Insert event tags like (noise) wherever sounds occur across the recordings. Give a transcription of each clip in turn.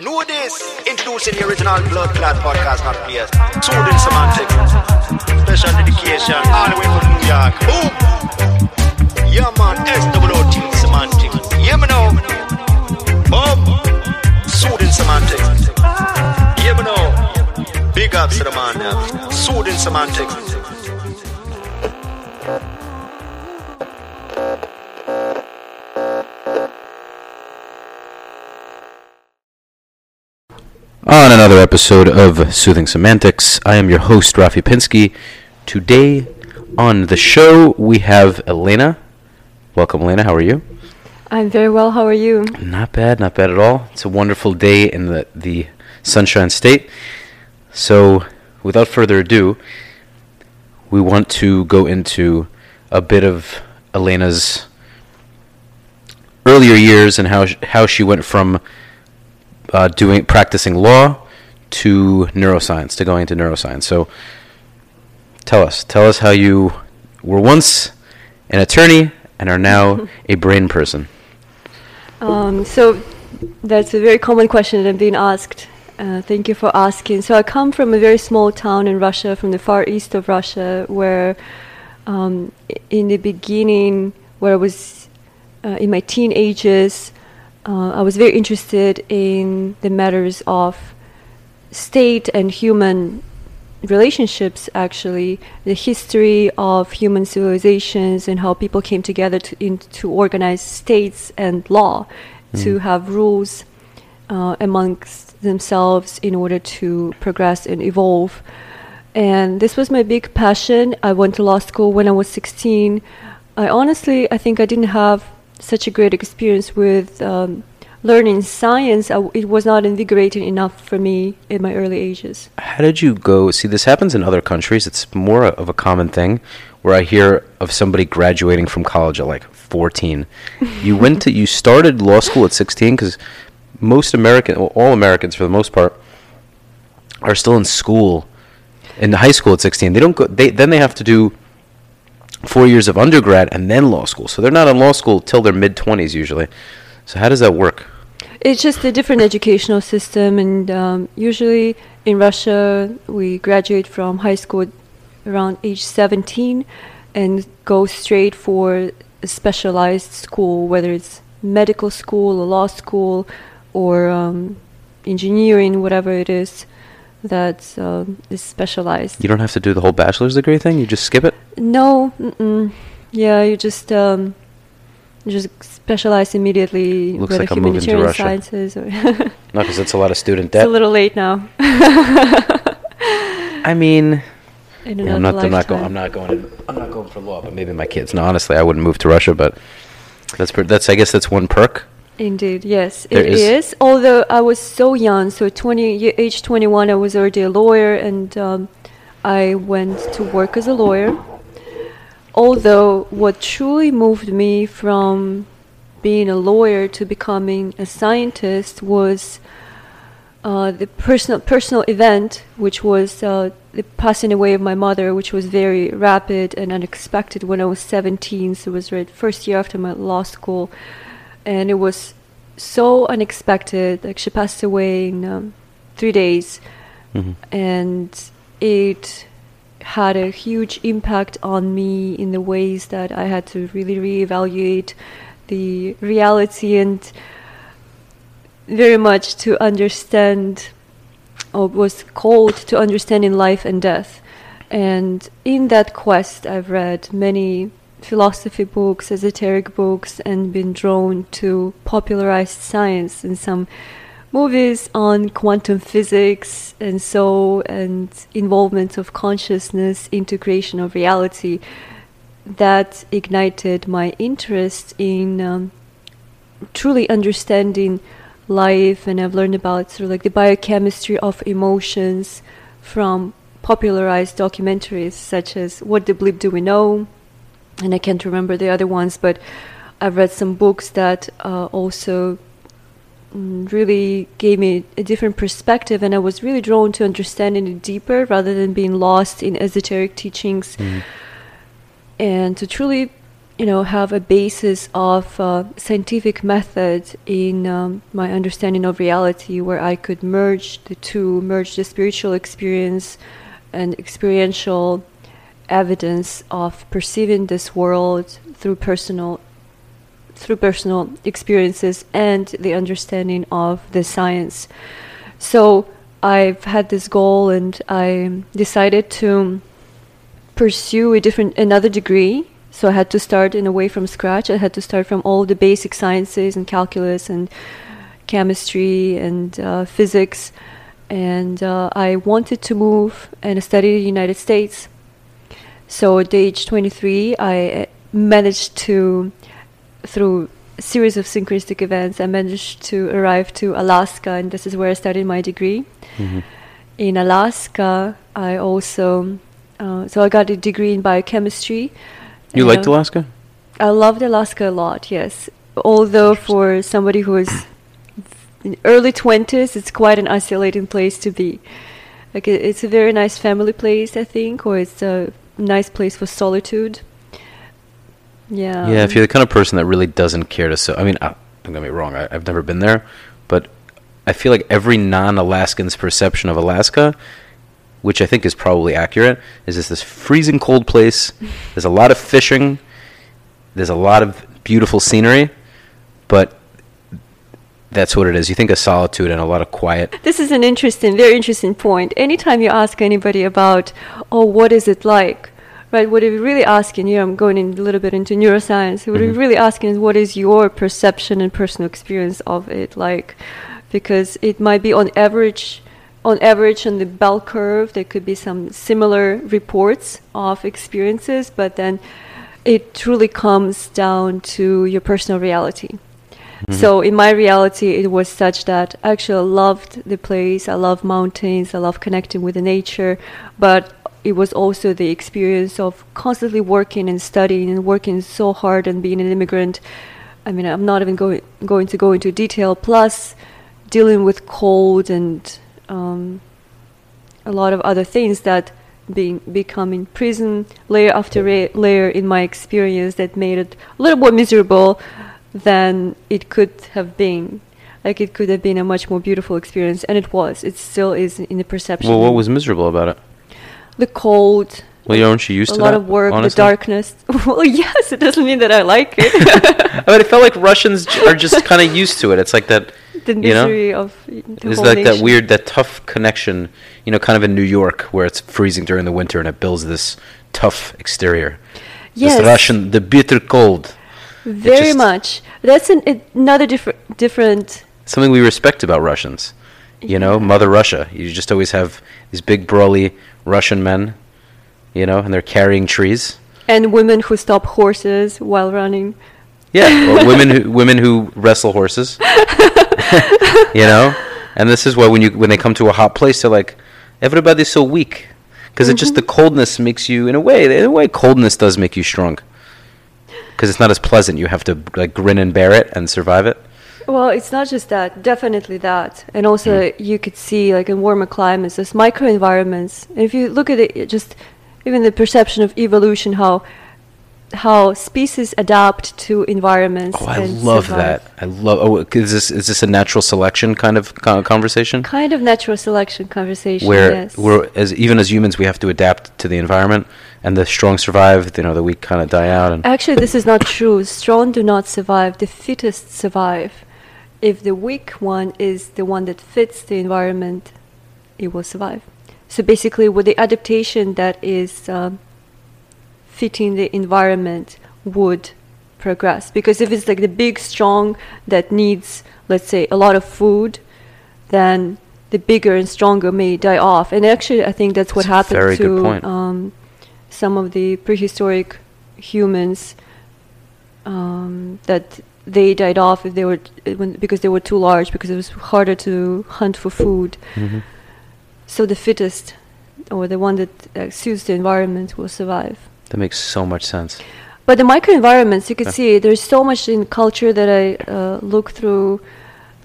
Know this. Introducing the original Blood Clot podcast, not players. Soothing semantics. Special dedication all the way from New York. Boom. Yeah, man. SWOT semantics. Yeah, me know. Boom. Soothing semantics. Yeah, know. Big ups to the man now. Soothing. On another episode of Soothing Semantics, I am your host, Rafi Pinsky. Today on the show, we have Elena. Welcome, Elena. How are you? I'm very well. How are you? Not bad, not bad at all. It's a wonderful day in the, the Sunshine State. So, without further ado, we want to go into a bit of Elena's earlier years and how sh- how she went from uh, doing practicing law to neuroscience to going into neuroscience. So, tell us, tell us how you were once an attorney and are now (laughs) a brain person. Um, so that's a very common question that I'm being asked. Uh, thank you for asking. So I come from a very small town in Russia, from the far east of Russia, where um, in the beginning, where I was uh, in my teen ages, uh, I was very interested in the matters of state and human relationships actually the history of human civilizations and how people came together to, in, to organize states and law to have rules uh, amongst themselves in order to progress and evolve. And this was my big passion. I went to law school when i was 16 i honestly i think i didn't have such a great experience with um, learning science I, it was not invigorating enough for me in my early ages How did you go? See, this happens in other countries. It's more of a common thing where I hear of somebody graduating from college at like 14. (laughs) you went to, you started law school at 16 because most American, well, all Americans for the most part, are still in school, in high school at 16. They don't go, they, then they have to do four years of undergrad and then law school. So they're not in law school till their mid 20s usually. So how does that work? It's just a different educational system, and um, usually in Russia, we graduate from high school around age 17 and go straight for a specialized school, whether it's medical school or law school or um, engineering, whatever it is that um, is specialized. You don't have to do the whole bachelor's degree thing? You just skip it? No, mm-mm. yeah, you just um, you just specialize immediately, Looks like I'm moving to Russia. sciences or. (laughs) No, because it's a lot of student debt. It's a little late now. (laughs) I mean, In Yeah, I'm not. I'm not going. I'm not going. In, I'm not going for law, but maybe my kids. No, honestly, I wouldn't move to Russia. But that's. per- That's. I guess that's one perk. Indeed, yes, There it is- is. Although I was so young, so 20, age 21, I was already a lawyer, and um, I went to work as a lawyer. Although what truly moved me from being a lawyer to becoming a scientist was uh, the personal personal event, which was uh, the passing away of my mother, which was very rapid and unexpected when I was 17. So it was right first year after my law school, and it was so unexpected. Like she passed away in um, three days, Mhm. and it had a huge impact on me in the ways that I had to really reevaluate the reality and very much to understand or was called to understanding life and death. And in that quest, I've read many philosophy books, esoteric books, and been drawn to popularized science and some movies on quantum physics and so, and involvement of consciousness, integration of reality. That ignited my interest in um, truly understanding life and I've learned about sort of like the biochemistry of emotions from popularized documentaries such as What the Bleep Do We Know? And I can't remember the other ones, but I've read some books that uh, also mm, really gave me a different perspective and I was really drawn to understanding it deeper rather than being lost in esoteric teachings Mhm. and to truly you know, have a basis of uh, scientific method in um, my understanding of reality, where I could merge the two, merge the spiritual experience and experiential evidence of perceiving this world through personal through personal experiences and the understanding of the science. So I've had this goal and I decided to pursue a different another degree so I had to start in a way from scratch. I had to start from all the basic sciences and calculus and chemistry and uh, physics. And uh, I wanted to move and study the United States. So at age 23, I uh, managed to, through a series of synchronistic events, I managed to arrive to Alaska, and this is where I studied my degree. Mm-hmm. In Alaska, I also, uh, so I got a degree in biochemistry. You liked Alaska? I loved Alaska a lot, yes. Although for somebody who is in early 20s, it's quite an isolating place to be. Like it, it's a very nice family place, I think, or it's a nice place for solitude. Yeah. Yeah, if you're the kind of person that really doesn't care to, so I mean, I, don't get me wrong, I, I've never been there, but I feel like every non-Alaskan's perception of Alaska, which I think is probably accurate, is this this freezing cold place. There's a lot of fishing. There's a lot of beautiful scenery, but that's what it is. You think of solitude and a lot of quiet. This is an interesting, very interesting point. Anytime you ask anybody about, oh, what is it like, right? What are you really asking, you know, I'm going in a little bit into neuroscience. What Mhm. are really asking is what is your perception and personal experience of it like? Because it might be on average, on average on the bell curve, there could be some similar reports of experiences, but then it truly comes down to your personal reality. So in my reality, it was such that I actually loved the place. I love mountains. I love connecting with the nature, but it was also the experience of constantly working and studying and working so hard and being an immigrant. I mean, I'm not even going going to go into detail. Plus, dealing with cold and um, a lot of other things that being become in prison layer after ra- layer in my experience that made it a little more miserable than it could have been. Like it could have been a much more beautiful experience, and it was. It still is in the perception. Well, what was miserable about it? the cold? Well, aren't you used a to a lot that? of work, honestly? the darkness. (laughs) well, yes, it doesn't mean that I like it. (laughs) I mean, it felt like Russians are just (laughs) kind of used to it. It's like that. the You know? misery of the It's like that weird, that tough connection. You know, kind of in New York where it's freezing during the winter and it builds this tough exterior. Yes. This Russian, the bitter cold. Very just- much. That's an, it, another different different. Something we respect about Russians. You know, Mother Russia. You just always have these big, brawly Russian men. You know, and they're carrying trees. And women who stop horses while running. Yeah, (laughs) or women who women who wrestle horses. (laughs) you know, and this is why when you when they come to a hot place, they're like, everybody's so weak, because it just mm-hmm. the coldness makes you in a way in a way coldness does make you strong. Because it's not as pleasant. You have to like grin and bear it and survive it. Well, it's not just that, definitely that. And also, hmm. you could see, like in warmer climates, there's microenvironments. And if you look at it, it just even the perception of evolution, how how species adapt to environments. Oh, I love survive. that. I love. Oh, is this is this a natural selection kind of conversation? Kind of natural selection conversation. where yes. we're as even as humans we have to adapt to the environment and the strong survive you know the weak kind of die out and Actually, this is not true. Strong do not survive. The fittest survive. If the weak one is the one that fits the environment, it will survive. So basically, with the adaptation that is um, fitting the environment would progress. Because if it's like the big, strong that needs, let's say, a lot of food, then the bigger and stronger may die off. And actually, I think that's what That's happened to um, some of the prehistoric humans um, that they died off if they were because they were too large because it was harder to hunt for food. Mhm. So the fittest, or the one that uh, suits the environment, will survive. That makes so much sense But the microenvironments, you can Yeah. see there's so much in culture that I uh, look through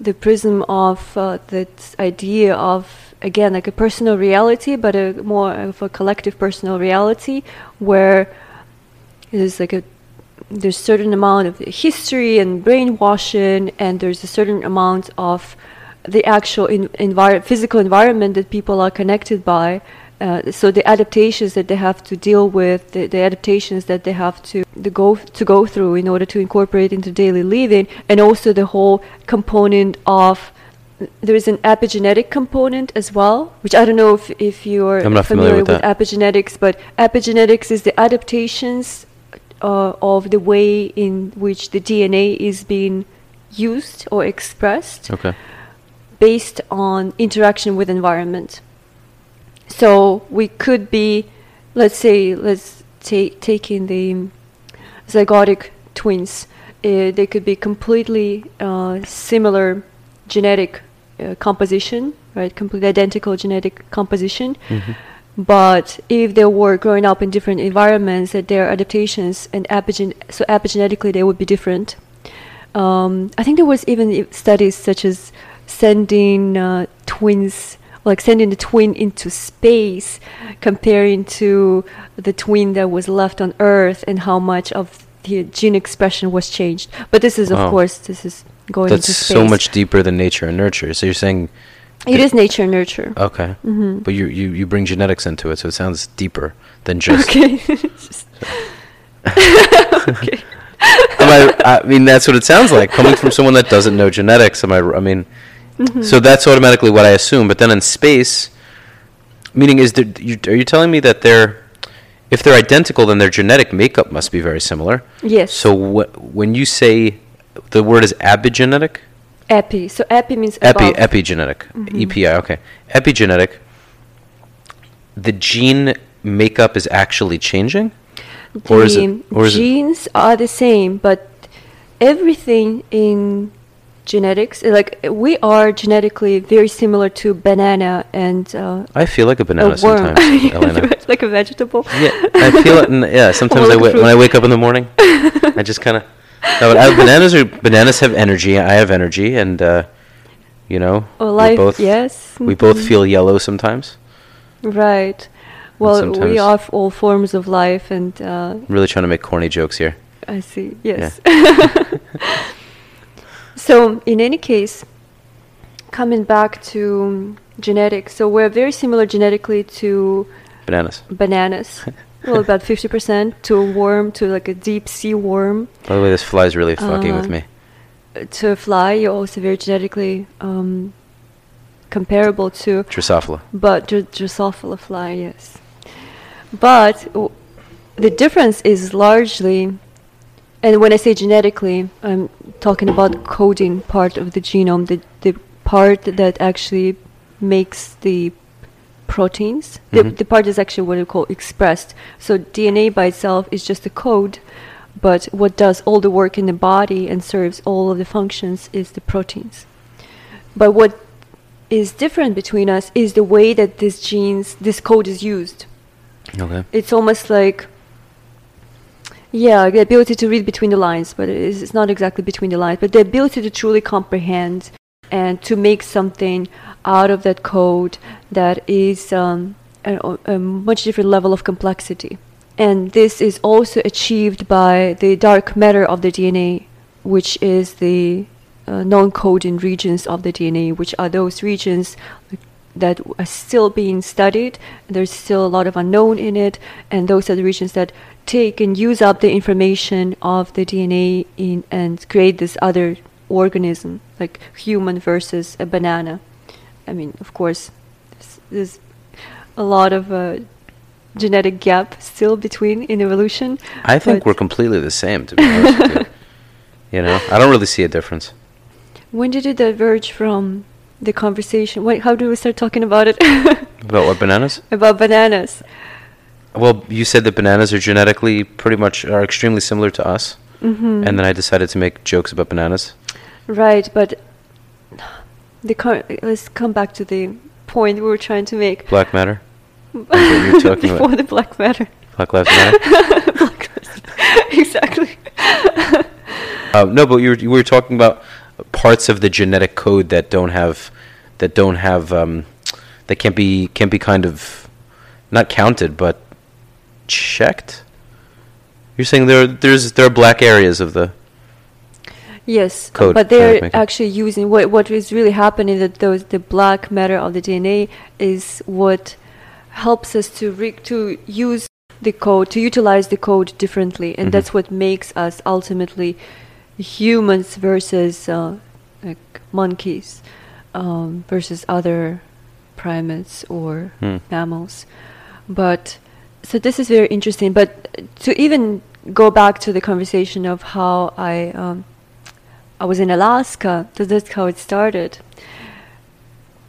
the prism of uh, that idea of again like a personal reality, but a more of a collective personal reality where is like a there's certain amount of history and brainwashing, and there's a certain amount of the actual in, envir- physical environment that people are connected by. Uh, so the adaptations that they have to deal with, the, the adaptations that they have to the go to go through in order to incorporate into daily living, and also the whole component of there is an epigenetic component as well, which I don't know if, if you're not familiar with that. epigenetics, but epigenetics is the adaptations uh, of the way in which the DNA is being used or expressed Okay. based on interaction with environment. So we could be, let's say, let's take taking the zygotic twins. Uh, they could be completely uh, similar genetic uh, composition, right? Completely identical genetic composition. Mm-hmm. But if they were growing up in different environments, that their adaptations and epigen- so epigenetically they would be different. Um, I think there was even studies such as sending uh, twins, like sending the twin into space, comparing to the twin that was left on Earth, and how much of the gene expression was changed. But this is, of Wow. course, this is going That's into space. so much deeper than nature and nurture. So you're saying It is nature and nurture. okay, hmm but you, you you bring genetics into it, so it sounds deeper than just. Okay. (laughs) Just- (laughs) okay. Am I, I mean, that's what it sounds like coming from someone that doesn't know genetics. Am I? I mean, Mm-hmm. so that's automatically what I assume. But then in space, meaning is there? You, are you telling me that they're, if they're identical, then their genetic makeup must be very similar? Yes. So wh- when you say the word is epigenetic, epi. So epi means epi above. epigenetic, Mhm. EPI. Okay, epigenetic. The gene makeup is actually changing, or is it? Or is it? genes are the same, but everything in genetics, like we are genetically very similar to banana and uh, I feel like a banana a sometimes, (laughs) Elena. like a vegetable. Yeah, I feel it. In, yeah, sometimes I like a wa- fruit. when I wake up in the morning, I just kind of. No, I, bananas are bananas have energy. I have energy, and uh, you know, Well, life, both yes. we both mhm. feel yellow sometimes. right. Well, we are all forms of life, and uh, I'm really trying to make corny jokes here. I see. Yes. (laughs) so, in any case, coming back to genetics, so we're very similar genetically to Bananas. bananas. (laughs) well, about 50% to a worm, to like a deep sea worm. By the way, this fly's really fucking with Uh, me. Uh, To a fly, you're also very genetically um, comparable to, Drosophila. but Dr- Drosophila fly, yes. But w- the difference is largely, and when I say genetically, I'm talking about coding part of the genome, the, the part that actually makes the proteins. The, Mhm. the part is actually what we call expressed. So DNA by itself is just a code, but what does all the work in the body and serves all of the functions is the proteins. But what is different between us is the way that these genes, this code is used. Okay. It's almost like, yeah, the ability to read between the lines, but it is, not exactly between the lines, but the ability to truly comprehend and to make something out of that code that is um, a, a much different level of complexity. And this is also achieved by the dark matter of the DNA, which is the uh, non-coding regions of the DNA, which are those regions that are still being studied. There's still a lot of unknown in it, and those are the regions that take and use up the information of the DNA in and create this other organism, like human versus a banana. I mean, of course, there's, there's a lot of uh, genetic gap still between in evolution. I think we're completely the same, to be honest with you. (laughs) You know, I don't really see a difference. When did it diverge from the conversation? Wait, how do we start talking about it? (laughs) About what bananas? about bananas. Well, you said that bananas are genetically pretty much are extremely similar to us, hmm and then I decided to make jokes about bananas. Right, but the car- let's come back to the point we were trying to make. Black matter. (laughs) what you're talking Before about. the black matter. Black lives matter. (laughs) Black matter. exactly. Uh, no, but you were, you were talking about parts of the genetic code that don't have that don't have um, that can't be can't be kind of not counted but checked. You're saying there there's there are black areas of the Yes, Code but they're actually using what what is really happening that those the black matter of the DNA is what helps us to re- to use the code to utilize the code differently, and Mhm. that's what makes us ultimately humans versus uh, like monkeys um, versus other primates or Hmm. mammals. But so this is very interesting. But to even go back to the conversation of how I um, I was in Alaska, so that's how it started.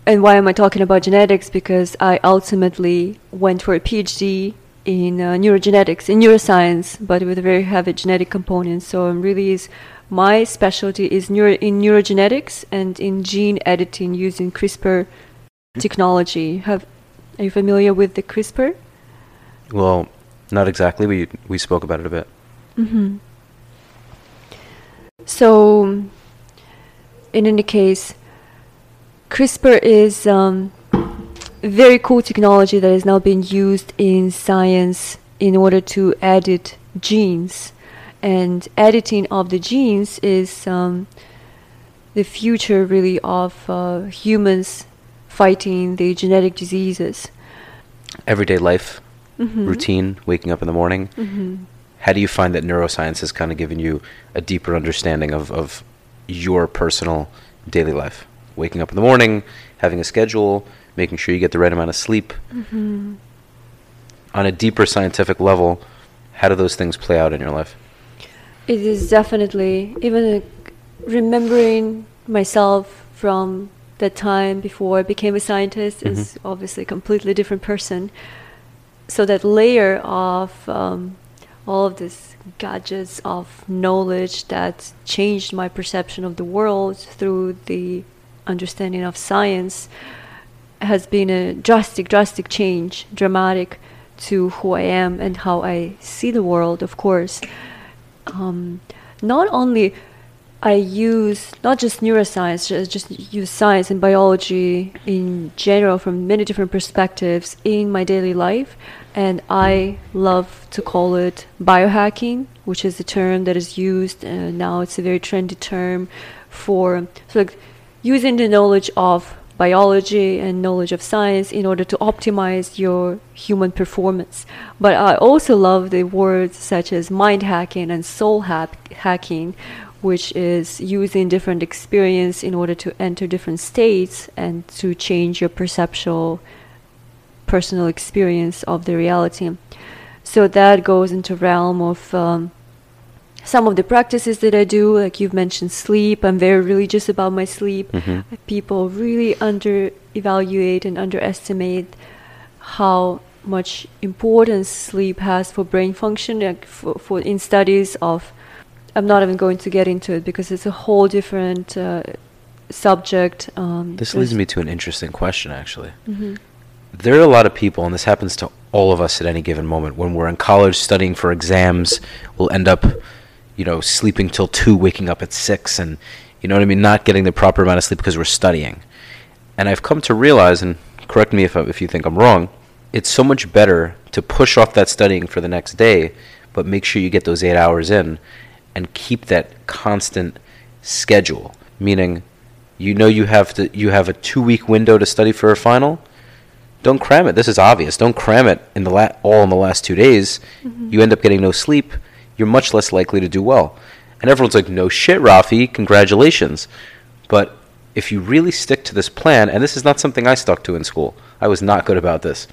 And why am I talking about genetics? Because I ultimately went for a PhD in uh, neurogenetics, in neuroscience, but with a very heavy genetic component. So I'm really is my specialty is neuro in neurogenetics and in gene editing using CRISPR technology. Have are you familiar with the CRISPR? well, not exactly. We we spoke about it a bit. Mm-hmm. So, in any case, CRISPR is um, very cool technology that is now being used in science in order to edit genes. And editing of the genes is um, the future, really, of uh, humans fighting the genetic diseases. Everyday life, Mhm. routine, waking up in the morning. Mhm. How do you find that neuroscience has kind of given you a deeper understanding of, of your personal daily life? Waking up in the morning, having a schedule, making sure you get the right amount of sleep. Mhm. On a deeper scientific level, how do those things play out in your life? It is definitely even remembering myself from the time before I became a scientist is obviously a completely different person. So that layer of um, all of this gadgets of knowledge that changed my perception of the world through the understanding of science has been a drastic, drastic change, dramatic to who I am and how I see the world, of course. Um, not only I use not just neuroscience, ju- just use science and biology in general from many different perspectives in my daily life, and I love to call it biohacking, which is a term that is used uh, now. It's a very trendy term for so like using the knowledge of biology and knowledge of science in order to optimize your human performance. But I also love the words such as mind hacking and soul hack- hacking, which is using different experience in order to enter different states and to change your perceptual personal experience of the reality. So that goes into realm of um, some of the practices that I do, like you've mentioned sleep. I'm very religious about my sleep. Mhm. People really under evaluate and underestimate how much importance sleep has for brain function. Like for, for in studies of, I'm not even going to get into it because it's a whole different uh, subject. Um, This leads me to an interesting question, actually. Mhm. There are a lot of people, and this happens to all of us at any given moment. When we're in college studying for exams, we'll end up, you know, sleeping till two, waking up at six, and you know what I mean, not getting the proper amount of sleep because we're studying. And I've come to realize, and correct me if I, if you think I'm wrong, it's so much better to push off that studying for the next day, but make sure you get those eight hours in, and keep that constant schedule. Meaning, you know you have to you have a two week window to study for a final don't cram it. This is obvious. Don't cram it in the la- all in the last two days. Mm-hmm. You end up getting no sleep. You're much less likely to do well. And everyone's like, "No shit, Rafi. Congratulations." But if you really stick to this plan, and this is not something I stuck to in school, I was not good about this.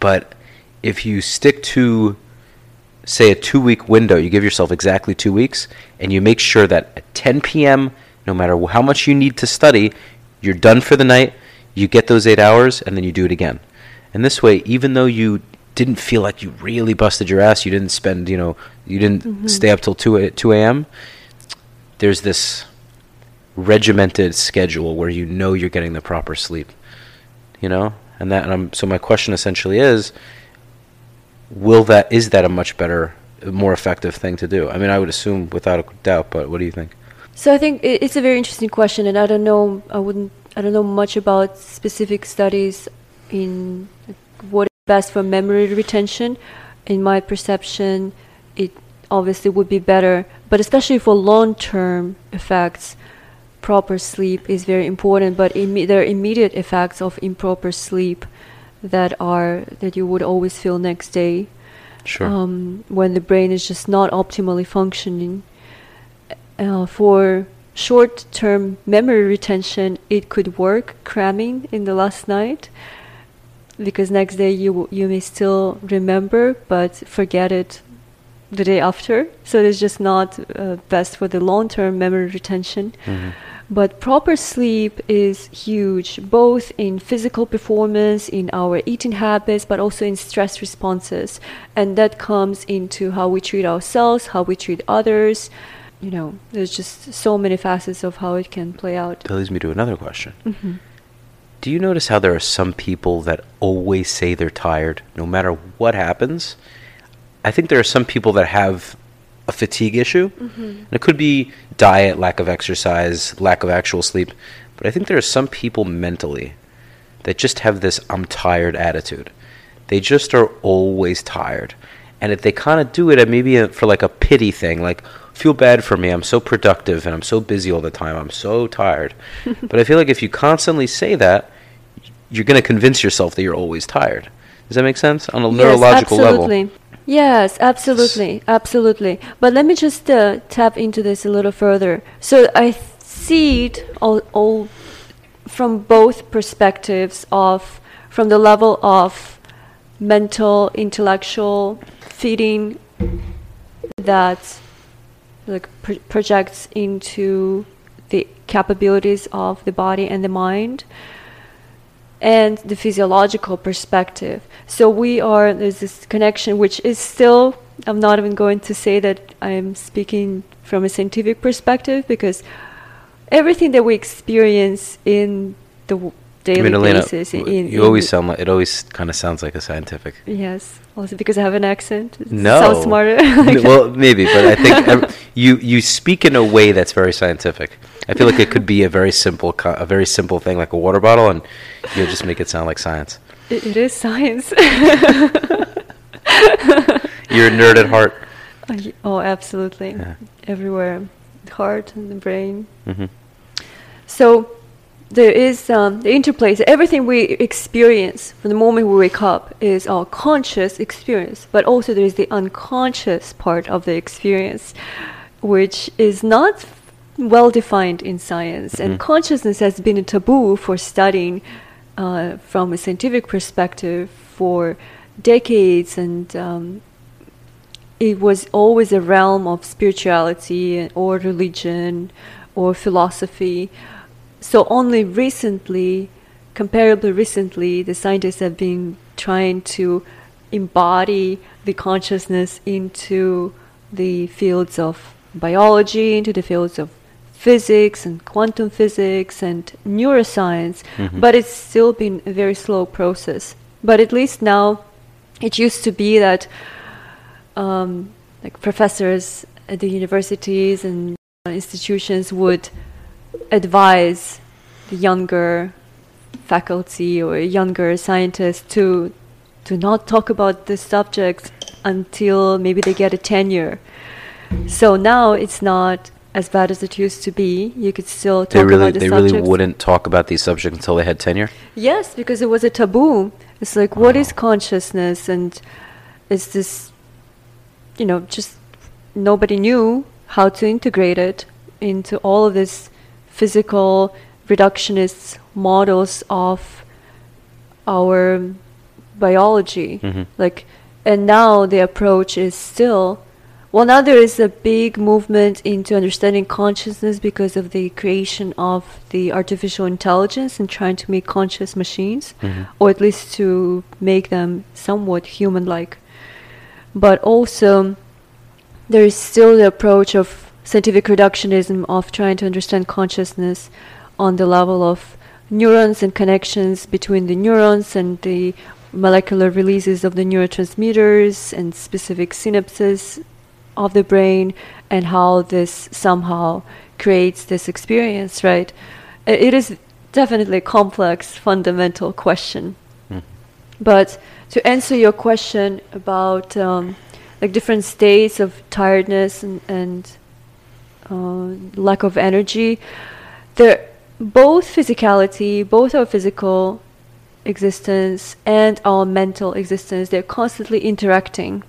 But if you stick to, say, a two week window, you give yourself exactly two weeks, and you make sure that at 10 p.m., no matter how much you need to study, you're done for the night, you get those eight hours, and then you do it again. And this way, even though you didn't feel like you really busted your ass, you didn't spend, you know, you didn't mm-hmm. stay up till 2, a- 2 a.m., there's this regimented schedule where you know you're getting the proper sleep you know and that and I'm, so my question essentially is will that is that a much better more effective thing to do i mean i would assume without a doubt but what do you think So I think it's a very interesting question, and I don't know. I wouldn't. I don't know much about specific studies in what best for memory retention. In my perception, it obviously would be better. But especially for long-term effects, proper sleep is very important. But imme- there are immediate effects of improper sleep that are that you would always feel next day Sure. um, when the brain is just not optimally functioning. Uh, for short-term memory retention, it could work cramming in the last night because next day you you may still remember but forget it the day after. So it's just not uh, best for the long-term memory retention. Mhm. But proper sleep is huge, both in physical performance, in our eating habits, but also in stress responses. And that comes into how we treat ourselves, how we treat others. You know, there's just so many facets of how it can play out. That leads me to another question. hmm Do you notice how there are some people that always say they're tired no matter what happens? I think there are some people that have a fatigue issue. And it could be diet, lack of exercise, lack of actual sleep. But I think there are some people mentally that just have this I'm tired attitude. They just are always tired. And if they kind of do it maybe for like a pity thing, like, feel bad for me, I'm so productive and I'm so busy all the time, I'm so tired. (laughs) but I feel like if you constantly say that, you're going to convince yourself that you're always tired. Does that make sense? On a neurological level. absolutely. level. Yes, absolutely, absolutely. But let me just uh, tap into this a little further. So I th- see it all, all from both perspectives of from the level of mental, intellectual feeding that like pro- projects into the capabilities of the body and the mind and the physiological perspective. So we are there's this connection which is still I'm not even going to say that I'm speaking from a scientific perspective because everything that we experience in the w- daily I mean, Elena, basis in, you in always sound like it. Always kind of sounds like a scientific. yes also because I have an accent? It No, sounds smarter? (laughs) Well, maybe, but I think ev- you you speak in a way that's very scientific. I feel like it could be a very simple a very simple thing like a water bottle, and you'll just make it sound like science. it, it is science. (laughs) You're a nerd at heart. Oh absolutely. Yeah. everywhere. The heart and the brain. Hmm So there is um, the interplay. So everything we experience from the moment we wake up is our conscious experience, but also there is the unconscious part of the experience, which is not well defined in science. And Mhm. consciousness has been a taboo for studying uh, from a scientific perspective for decades, and um, it was always a realm of spirituality or religion or philosophy. So only recently, comparably recently, the scientists have been trying to embody the consciousness into the fields of biology, into the fields of physics and quantum physics and neuroscience, Mhm. but it's still been a very slow process. But at least now, it used to be that um, like professors at the universities and institutions would advise the younger faculty or younger scientists to to not talk about this subject until maybe they get a tenure. So now it's not as bad as it used to be. You could still talk They really about the subject. they subjects. really wouldn't talk about these subjects until they had tenure. Yes, because it was a taboo. It's like, what is consciousness? And is this, you know, just nobody knew how to integrate it into all of this physical reductionist models of our biology. Mhm. Like, and now the approach is still well, now there is a big movement into understanding consciousness because of the creation of the artificial intelligence and trying to make conscious machines, Mhm. or at least to make them somewhat human like. But also, there is still the approach of scientific reductionism of trying to understand consciousness on the level of neurons and connections between the neurons and the molecular releases of the neurotransmitters and specific synapses of the brain and how this somehow creates this experience, right? It is definitely a complex, fundamental question. Mm. But to answer your question about um, like different states of tiredness and, and uh, lack of energy. They're both physicality, both our physical existence and our mental existence. They're constantly interacting.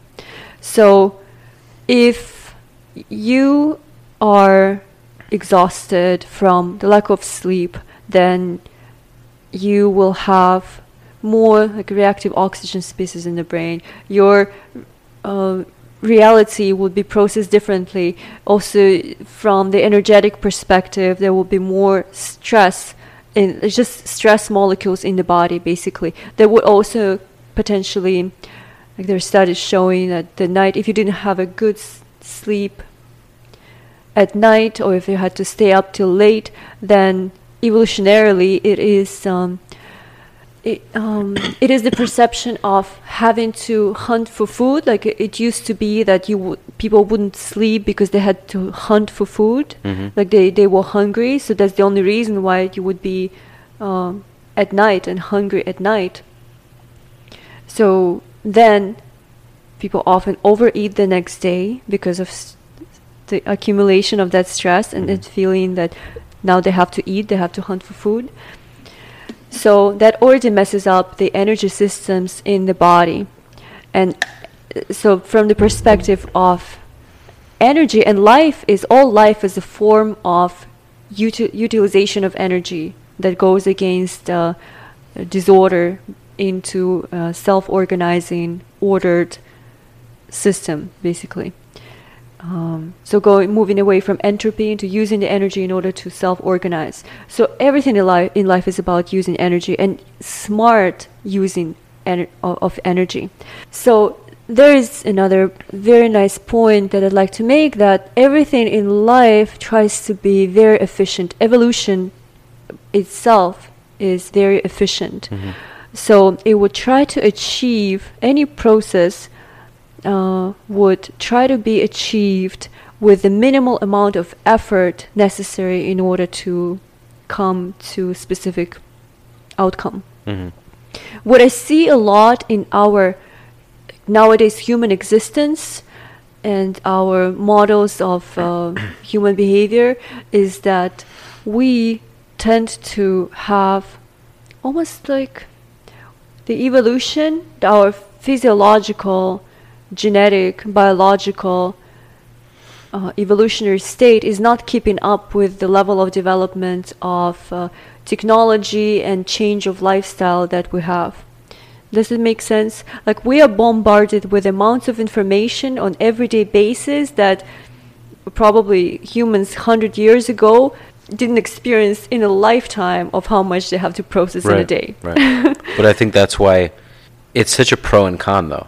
So, if you are exhausted from the lack of sleep, then you will have more like reactive oxygen species in the brain. Your uh, reality would be processed differently. Also, from the energetic perspective, there will be more stress in just stress molecules in the body. Basically, there would also potentially, like there are studies showing that the night if you didn't have a good sleep at night, or if you had to stay up till late, then evolutionarily it is. Um, it, um, it is the perception of having to hunt for food. Like it, it used to be that you would people wouldn't sleep because they had to hunt for food. Mhm. Like they, they were hungry, so that's the only reason why you would be um, at night and hungry at night. So then people often overeat the next day because of s- the accumulation of that stress and Mhm. that feeling that now they have to eat, they have to hunt for food. So that already messes up the energy systems in the body. And uh, so from the perspective of energy and life is all life is a form of uti- utilization of energy that goes against uh, disorder into uh, self-organizing ordered system basically um, so going moving away from entropy into using the energy in order to self-organize. So everything in life in life is about using energy and smart using ener- of energy. So there is another very nice point that I'd like to make that everything in life tries to be very efficient. Evolution itself is very efficient. Mhm. so it would try to achieve any process uh, would try to be achieved with the minimal amount of effort necessary in order to come to a specific outcome. Mhm. What I see a lot in our nowadays human existence and our models of uh, (coughs) human behavior is that we tend to have almost like the evolution, our physiological, genetic, biological uh, evolutionary state is not keeping up with the level of development of uh, technology and change of lifestyle that we have. Does it make sense? Like we are bombarded with amounts of information on everyday basis that probably humans 100 years ago didn't experience in a lifetime of how much they have to process in a day. Right. (laughs) but I think that's why it's such a pro and con, though.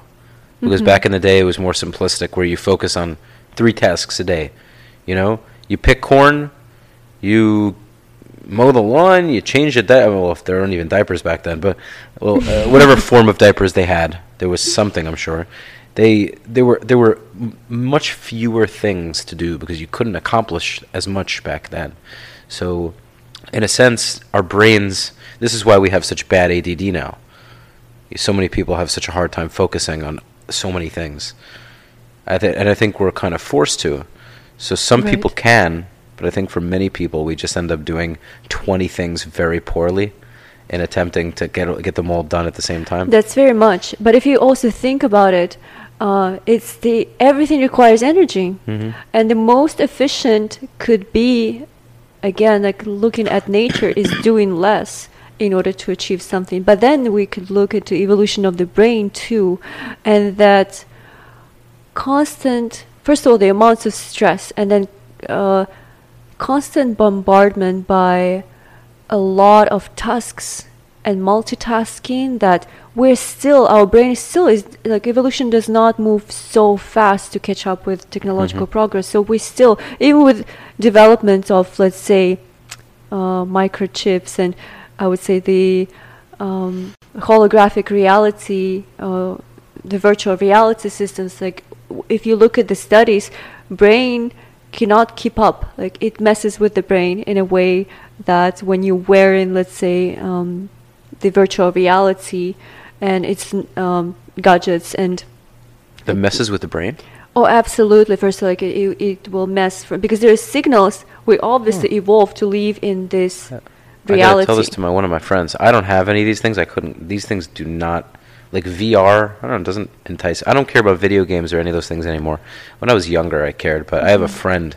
Because Mm-hmm. back in the day, it was more simplistic, where you focus on three tasks a day. You know, you pick corn, you mow the lawn, you change the di- well, if there weren't even diapers back then, but well, uh, (laughs) whatever form of diapers they had, there was something, I'm sure. They there were there were m- much fewer things to do because you couldn't accomplish as much back then. So, in a sense, our brains. This is why we have such bad ADD now. So many people have such a hard time focusing on so many things. I th- and I think we're kind of forced to. So some Right. people can, but I think for many people, we just end up doing 20 things very poorly and attempting to get get them all done at the same time. That's very much. But if you also think about it, uh, it's the everything requires energy, Mhm. and the most efficient could be, again, like looking at nature is doing less in order to achieve something. But then we could look into evolution of the brain too, and that constant. First of all, the amounts of stress, and then uh, constant bombardment by a lot of tasks and multitasking that we're still our brain is still is like evolution does not move so fast to catch up with technological Mhm. progress so we still even with development of let's say uh, microchips and i would say the um, holographic reality uh, the virtual reality systems like if you look at the studies brain cannot keep up like it messes with the brain in a way that when you wear in let's say um, the virtual reality and its um, gadgets and That messes with the brain. Oh, absolutely. First, like it, it, it will mess from because there are signals we obviously evolved to live in this I gotta tell this to my one of my friends. I don't have any of these things. I couldn't. These things do not like VR. I don't know. Doesn't entice. I don't care about video games or any of those things anymore. When I was younger, I cared, but I have a Mm-hmm. friend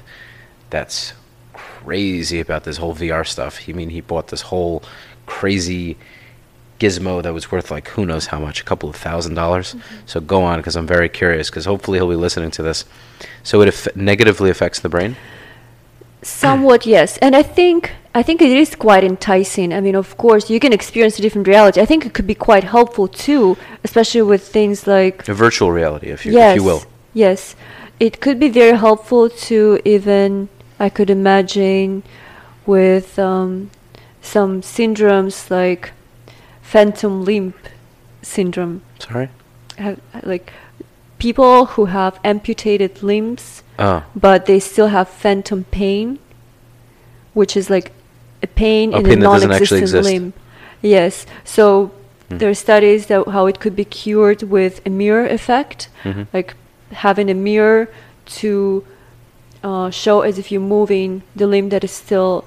that's crazy about this whole VR stuff. He mean he bought this whole crazy gizmo that was worth like who knows how much, a couple of thousand dollars. Mm-hmm. So go on because I'm very curious because hopefully he'll be listening to this. So it negatively affects the brain. Somewhat, yes. And I think I think it is quite enticing. I mean, of course, you can experience a different reality. I think it could be quite helpful too, especially with things like A virtual reality, if you, yes, if you will. yes, it could be very helpful to even I could imagine with um, some syndromes like phantom limb syndrome, Sorry. have, like people who have amputated limbs Oh. but they still have phantom pain, which is like a pain in pain a that doesn't actually non-existent exist. limb. Yes. So Hmm. there are studies that how it could be cured with a mirror effect, Mhm. like having a mirror to uh, show as if you're moving the limb that is still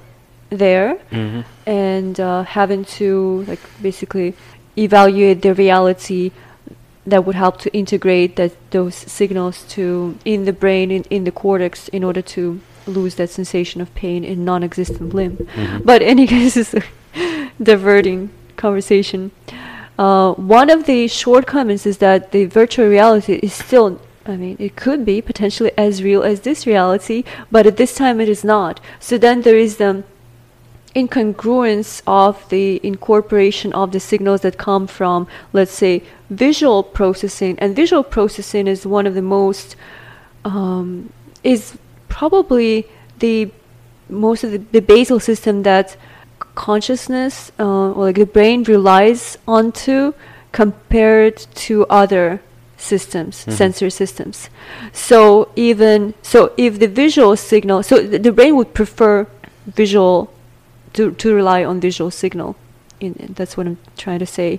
there, Mhm. and uh, having to like basically evaluate the reality that would help to integrate that those signals to in the brain in, in the cortex in order to lose that sensation of pain in non-existent limb Mhm. but any (laughs) case is a diverting conversation uh, one of the shortcomings is that the virtual reality is still I mean, it could be potentially as real as this reality, but at this time it is not. So then there is the incongruence of the incorporation of the signals that come from, let's say, visual processing. And visual processing is one of the most, um, is probably the most of the, the basal system that consciousness uh, or like the brain relies onto compared to other systems Mhm. sensory systems so even so if the visual signal so the, the brain would prefer visual to, to rely on visual signal. In, that's what i'm trying to say.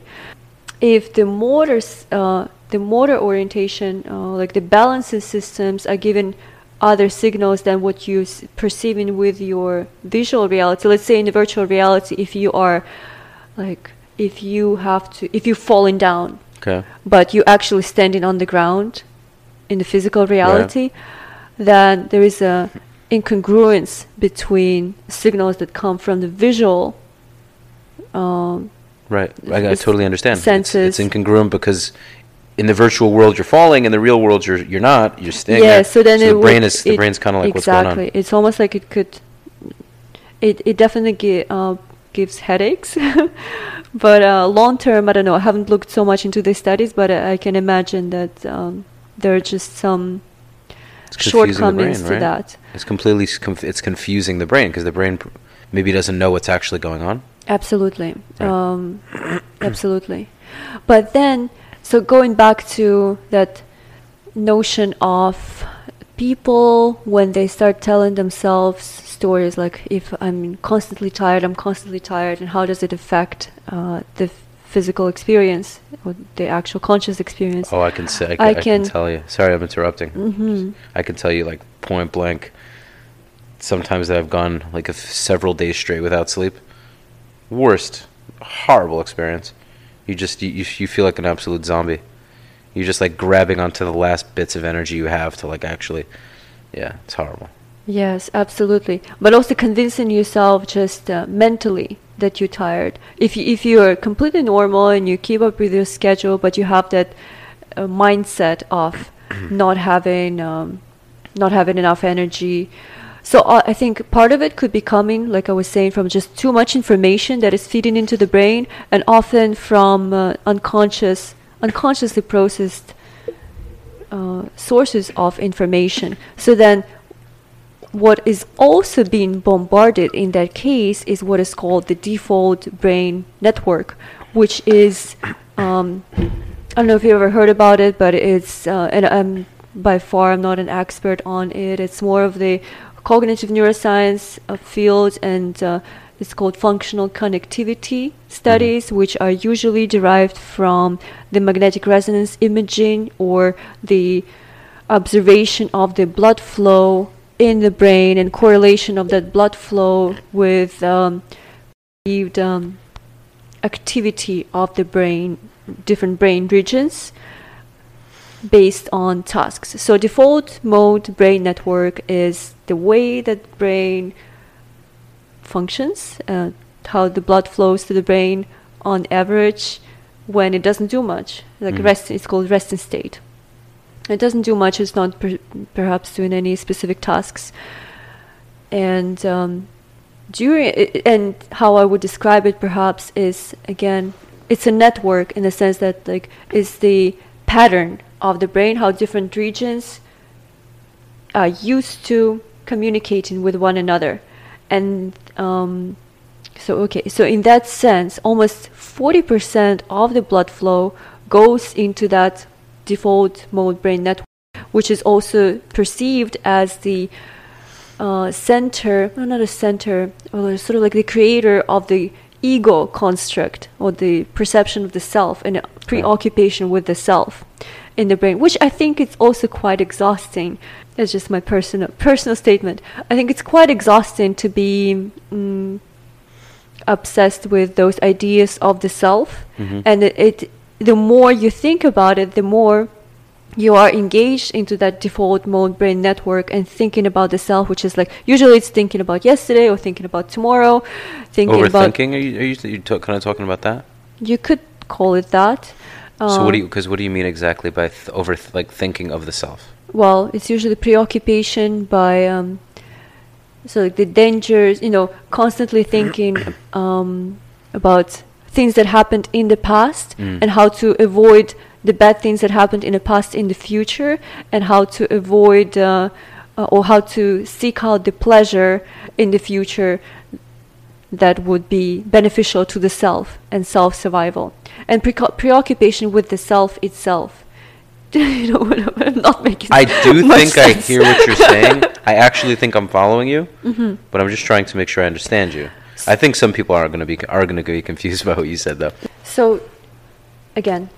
If the motor s- uh, the motor orientation uh, like the balancing systems are given other signals than what you s- perceiving with your visual reality let's say in the virtual reality if you are like if you have to if you're falling down Okay. but you're actually standing on the ground in the physical reality, then there is a incongruence between signals that come from the visual um, Right. I, I totally understand. It's, senses. it's incongruent because in the virtual world you're falling, in the real world you're you're not. You're staying. yeah there. so then it the brain would- is the it- brain's kind of like exactly what's going on. it's almost like it could it, it definitely gi- uh, gives headaches (laughs) but uh, long term i don't know i haven't looked so much into the studies but I, I can imagine that um, there are just some on. It's confusing the shortcomings brain, to right? that It's completely conf- it's confusing the brain because the brain pr- maybe doesn't know what's actually going on. Absolutely. Right. Um, (clears throat) absolutely. But then, so going back to that notion of people when they start telling themselves stories like, if I'm constantly tired, I'm constantly tired, and how does it affect uh, the physical experience or the actual conscious experience? Oh, I can say. I, I I can, can- tell you. Sorry, I'm interrupting. hmm I can tell you like point blank. Sometimes that I've gone like a f- several days straight without sleep. Worst, horrible experience. You just you you feel like an absolute zombie. You're just like grabbing onto the last bits of energy you have to like actually. Yeah, it's horrible. Yes, absolutely. But also convincing yourself just uh, mentally that you're tired. If you, if you are completely normal and you keep up with your schedule, but you have that uh, mindset of not having um, not having enough energy. So uh, I think part of it could be coming, like I was saying, from just too much information that is feeding into the brain, and often from uh, unconscious, unconsciously processed uh, sources of information. So then what is also being bombarded in that case is what is called the default brain network, which is um, I don't know if you ever heard about it, but it's uh, and I'm by far I'm not an expert on it. It's more of the cognitive neuroscience uh, field, and uh, it's called functional connectivity studies, which are usually derived from the magnetic resonance imaging or the observation of the blood flow in the brain and correlation of that blood flow with um, perceived um, activity of the brain, different brain regions based on tasks. So default mode brain network is the way that brain functions, uh, how the blood flows to the brain on average when it doesn't do much. Like Mhm. rest, it's called resting state. It doesn't do much. It's not per- perhaps doing any specific tasks. And um, during and how I would describe it perhaps is again, it's a network in the sense that like is the pattern of the brain, how different regions are used to communicating with one another, and um, so okay, so in that sense, almost forty percent of the blood flow goes into that default mode brain network, which is also perceived as the uh, center, no, not a center, or sort of like the creator of the ego construct or the perception of the self and preoccupation with the self in the brain, which I think is also quite exhausting. It's just my personal personal statement. I think it's quite exhausting to be mm, obsessed with those ideas of the self, Mhm. and it, it the more you think about it, the more you are engaged into that default mode brain network and thinking about the self, which is like usually it's thinking about yesterday or thinking about tomorrow, thinking about. Overthinking? Are you, are you, you t- kind of talking about that? You could call it that. so what do Um, you? Because what do you mean exactly by th- over th- like thinking of the self? well, it's usually preoccupation by um, so like the dangers, you know, constantly thinking (clears throat) um, about things that happened in the past Mm. and how to avoid the bad things that happened in the past in the future and how to avoid uh, uh, or how to seek out the pleasure in the future that would be beneficial to the self and self survival and preco- preoccupation with the self itself. (laughs) you know I'm- not making. I do (laughs) think I hear what you're saying. I actually think I'm following you, (laughs) Mm-hmm. but I'm just trying to make sure I understand you. I think some people are going to be are going to be confused (laughs) by what you said, though. So, again,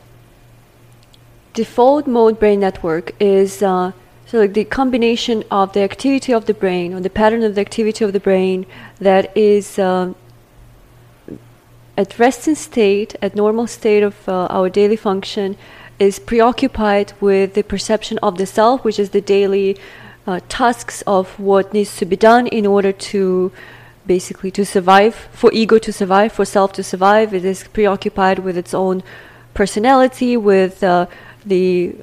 default mode brain network is uh, so like the combination of the activity of the brain or the pattern of the activity of the brain that is uh, at resting state, at normal state of uh, our daily function, is preoccupied with the perception of the self, which is the daily uh, tasks of what needs to be done in order to basically to survive, for ego to survive, for self to survive. It is preoccupied with its own personality, with uh, the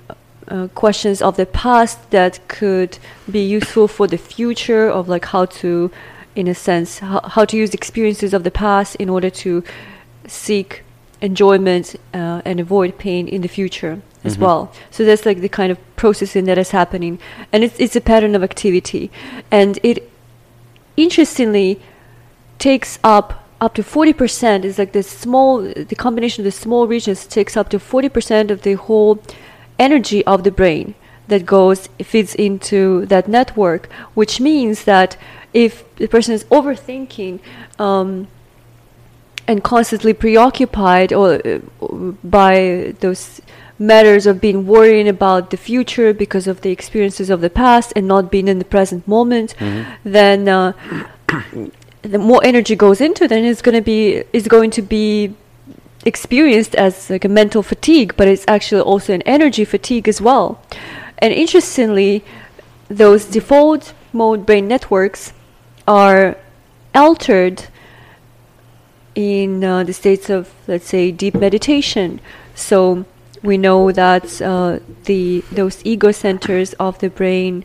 uh, questions of the past that could be useful for the future, of like how to, in a sense, how, how to use experiences of the past in order to seek enjoyment uh, and avoid pain in the future as Mhm. well. So that's like the kind of processing that is happening, and it's it's a pattern of activity, and it interestingly takes up up to 40% is like the small the combination of the small regions takes up to 40% of the whole energy of the brain that goes feeds into that network which means that if the person is overthinking um, and constantly preoccupied or uh, by those matters of being worrying about the future because of the experiences of the past and not being in the present moment then uh, the more energy goes into then it's going to be is going to be experienced as like a mental fatigue, but it's actually also an energy fatigue as well. And interestingly, those default mode brain networks are altered in uh, the states of, let's say, deep meditation. So we know that uh, the those ego centers of the brain,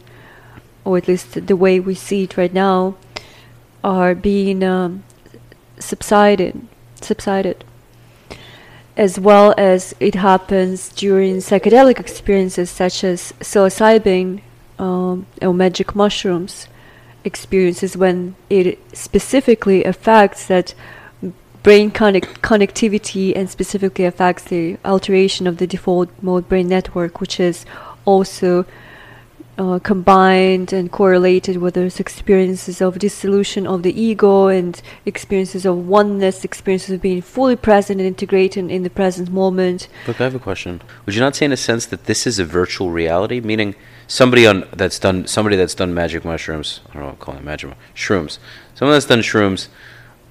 or at least the way we see it right now, are being um, subsided, subsided, as well as it happens during psychedelic experiences such as psilocybin um, or magic mushrooms experiences when it specifically affects that brain connect- connectivity and specifically affects the alteration of the default mode brain network, which is also uh, combined and correlated with those experiences of dissolution of the ego and experiences of oneness, experiences of being fully present and integrated in the present moment. Look, I have a question. Would you not say, in a sense, that this is a virtual reality? Meaning, somebody on that's done somebody that's done magic mushrooms. I don't know what I'm calling it magic shrooms. Someone that's done shrooms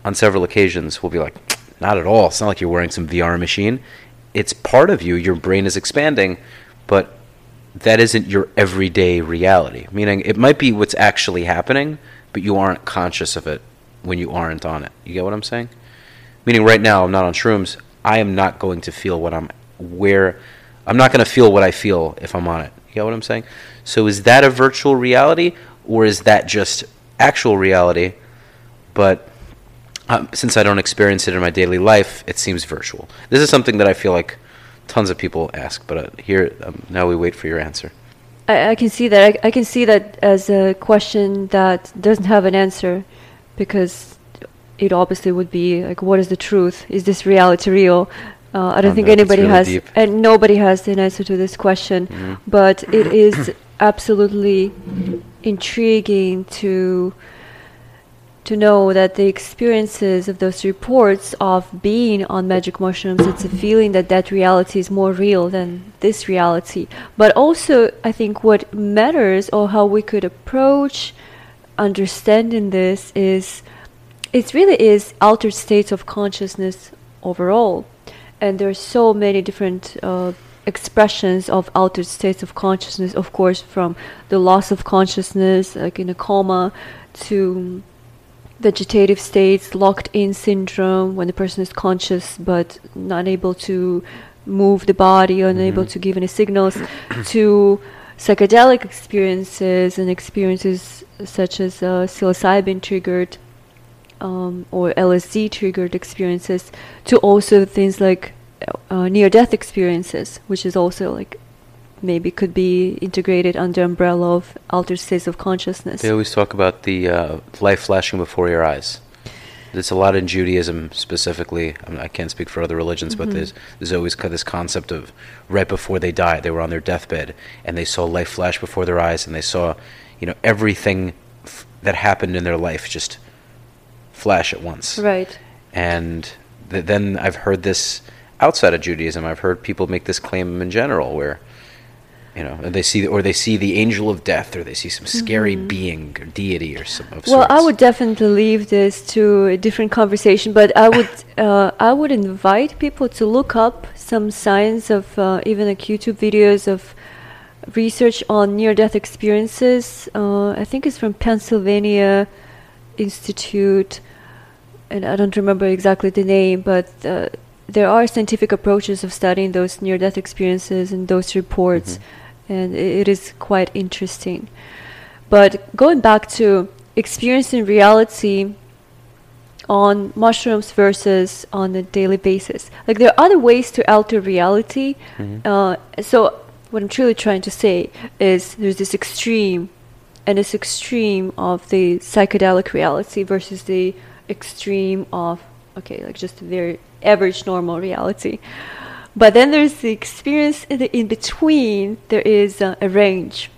on several occasions will be like, not at all. It's not like you're wearing some VR machine. It's part of you. Your brain is expanding, but that isn't your everyday reality. Meaning, it might be what's actually happening, but you aren't conscious of it when you aren't on it. You get what I'm saying? Meaning, right now, I'm not on shrooms. I am not going to feel what I'm where. I'm not going to feel what I feel if I'm on it. You get what I'm saying? So, is that a virtual reality, or is that just actual reality? But um, since I don't experience it in my daily life, it seems virtual. This is something that I feel like tons of people ask, but uh, here um, now we wait for your answer. I, I can see that. I, I can see that as a question that doesn't have an answer, because it obviously would be like, what is the truth? Is this reality real? Uh, I don't don't think anybody really has, deep. and nobody has an answer to this question. Mhm. But it is absolutely intriguing to to know that the experiences of those reports of being on magic mushrooms it's a feeling that that reality is more real than this reality. But also i think what matters or how we could approach understanding this is it really is altered states of consciousness overall. And there are so many different uh, expressions of altered states of consciousness of course from the loss of consciousness like in a coma to vegetative states locked in syndrome when the person is conscious but not able to move the body unable Mhm. to give any signals (clears throat) to psychedelic experiences and experiences such as uh, psilocybin triggered um, or LSD triggered experiences to also things like uh, near death experiences, which is also like maybe could be integrated under umbrella of altered states of consciousness. They always talk about the uh, life flashing before your eyes. There's a lot in Judaism specifically. I, mean, I can't speak for other religions, but Mhm. there's there's always this concept of right before they died, they were on their deathbed and they saw life flash before their eyes, and they saw, you know, everything f- that happened in their life just flash at once. Right. And th- then I've heard this outside of Judaism. I've heard people make this claim in general, where you know they see or they see the angel of death, or they see some scary Mhm. being or deity or some of Well, I would definitely leave this to a different conversation, but I would uh, I would invite people to look up some signs of uh, even like YouTube videos of research on near-death experiences. Uh, I think it's from Pennsylvania Institute, and I don't remember exactly the name, but uh, there are scientific approaches of studying those near-death experiences and those reports, Mhm. And it is quite interesting. But going back to experiencing reality on mushrooms versus on a daily basis, like there are other ways to alter reality. Mhm. Uh, so what I'm truly trying to say is there's this extreme, and this extreme of the psychedelic reality versus the extreme of okay, like just a very average normal reality. But then there's the experience in, the, in between. There is uh, a range,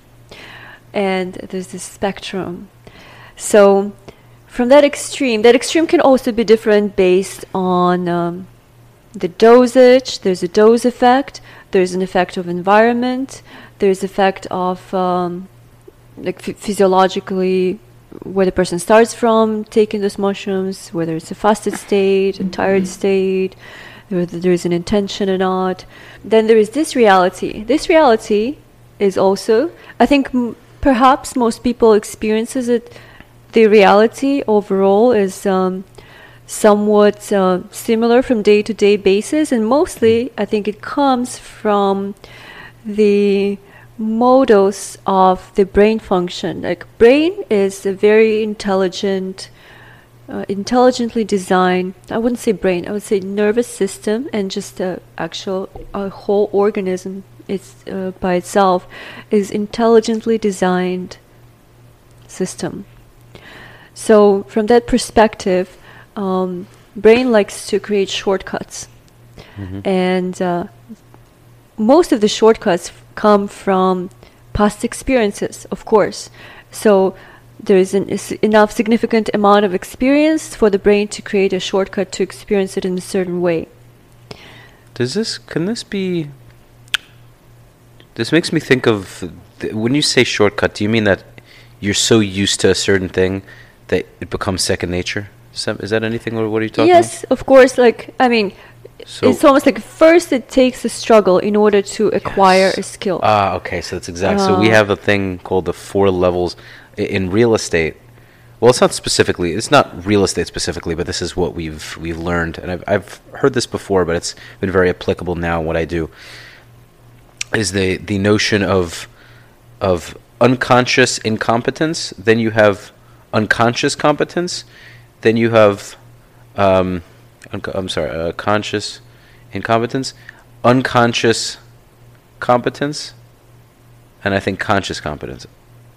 and there's this spectrum. So, from that extreme, that extreme can also be different based on um, the dosage. There's a dose effect. There's an effect of environment. There's effect of um, like ph- physiologically where the person starts from taking those mushrooms, whether it's a fasted state, a tired state, whether there's an intention or not. Then there is this reality. This reality is also, I think, m- perhaps most people experiences it. The reality overall is um, somewhat uh, similar from day to day basis, and mostly I think it comes from the models of the brain function. Like brain is a very intelligent, uh, intelligently designed. I wouldn't say brain. I would say nervous system and just a actual a whole organism. It's uh, by itself is intelligently designed system. So from that perspective, um, brain likes to create shortcuts, Mhm. and uh, most of the shortcuts f- come from past experiences, of course. So there is an, is enough significant amount of experience for the brain to create a shortcut to experience it in a certain way. Does this can this be? This makes me think of th- when you say shortcut. Do you mean that you're so used to a certain thing that it becomes second nature? Is that, is that anything, or what are you talking? yes, of course. Like I mean, So- it's almost like first it takes a struggle in order to acquire Yes. a skill. Ah, okay. So that's exactly. so we Uh, have a thing called the four levels in real estate. Well, it's not specifically. It's not real estate specifically, but this is what we've we've learned, and I've I've heard this before, but it's been very applicable now. What I do is the the notion of of unconscious incompetence. Then you have unconscious competence. Then you have um, unco- I'm sorry, uh, conscious incompetence, unconscious competence, and I think conscious competence.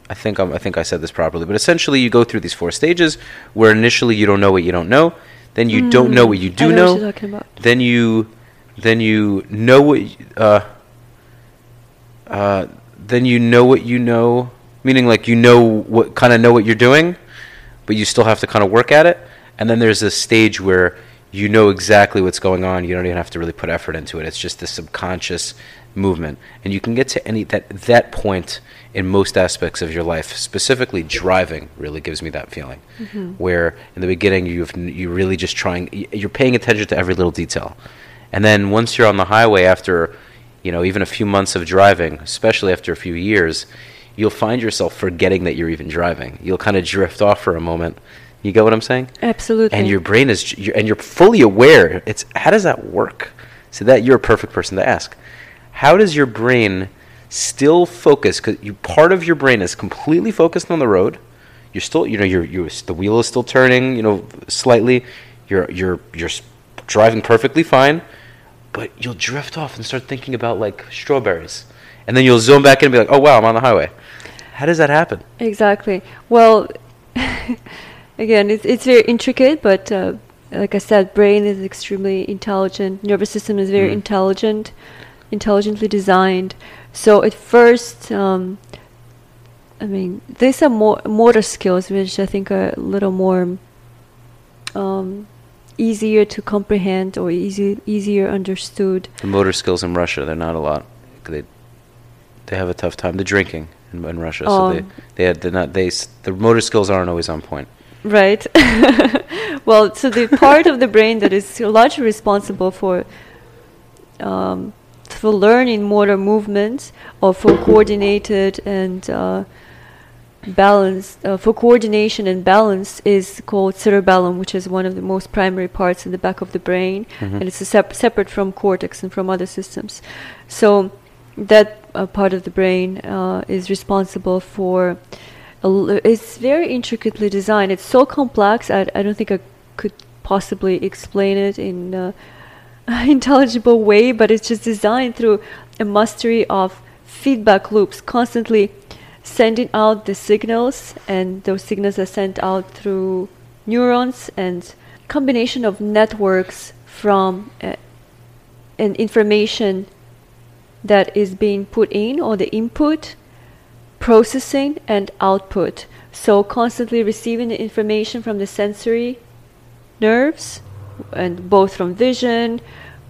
I think I'm, I think I said this properly, but essentially you go through these four stages where initially you don't know what you don't know, then you don't know what you Mm, do I know, know, what you're talking about. then you then you know what uh, uh, then you know what you know, meaning like you know what kind of know what you're doing, but you still have to kind of work at it. And then there's a stage where you know exactly what's going on. You don't even have to really put effort into it. It's just the subconscious movement, and you can get to any that that point in most aspects of your life. Specifically, driving really gives me that feeling, mm-hmm. where in the beginning you've you really just trying you're paying attention to every little detail, and then once you're on the highway after you know even a few months of driving, especially after a few years, you'll find yourself forgetting that you're even driving. You'll kind of drift off for a moment. You get what I'm saying? Absolutely. and your brain is you're, and you're fully aware it's how does that work so that you're a perfect person to ask how does your brain still focused because you part of your brain is completely focused on the road you're still you know you're, you're the wheel is still turning you know slightly you're you're you're driving perfectly fine but you'll drift off and start thinking about like strawberries and then you'll zoom back in and be like oh wow i'm on the highway how does that happen Exactly. Well, (laughs) again, it's it's very intricate, but uh, like I said, brain is extremely intelligent. Nervous system is very Mm. intelligent, intelligently designed. So at first, um, I mean, these are more motor skills, which I think are a little more um, easier to comprehend or easy easier understood. The motor skills in Russia, they're not a lot. They they have a tough time. The drinking in, in Russia, so they Um. they had they're not they the motor skills aren't always on point. Right. (laughs) well, so the part of the brain that is largely responsible for um, for learning motor movements or for coordinated and uh, balance uh, for coordination and balance is called cerebellum, which is one of the most primary parts in the back of the brain, Mhm. and it's a sep- separate from cortex and from other systems. So that uh, part of the brain uh, is responsible for. L- it's very intricately designed. It's so complex. I, I don't think I could possibly explain it in uh, (laughs) intelligible way, but it's just designed through a mastery of feedback loops, constantly sending out the signals, and those signals are sent out through neurons and combination of networks from uh, an information that is being put in or the input processing and output. So constantly receiving the information from the sensory nerves and both from vision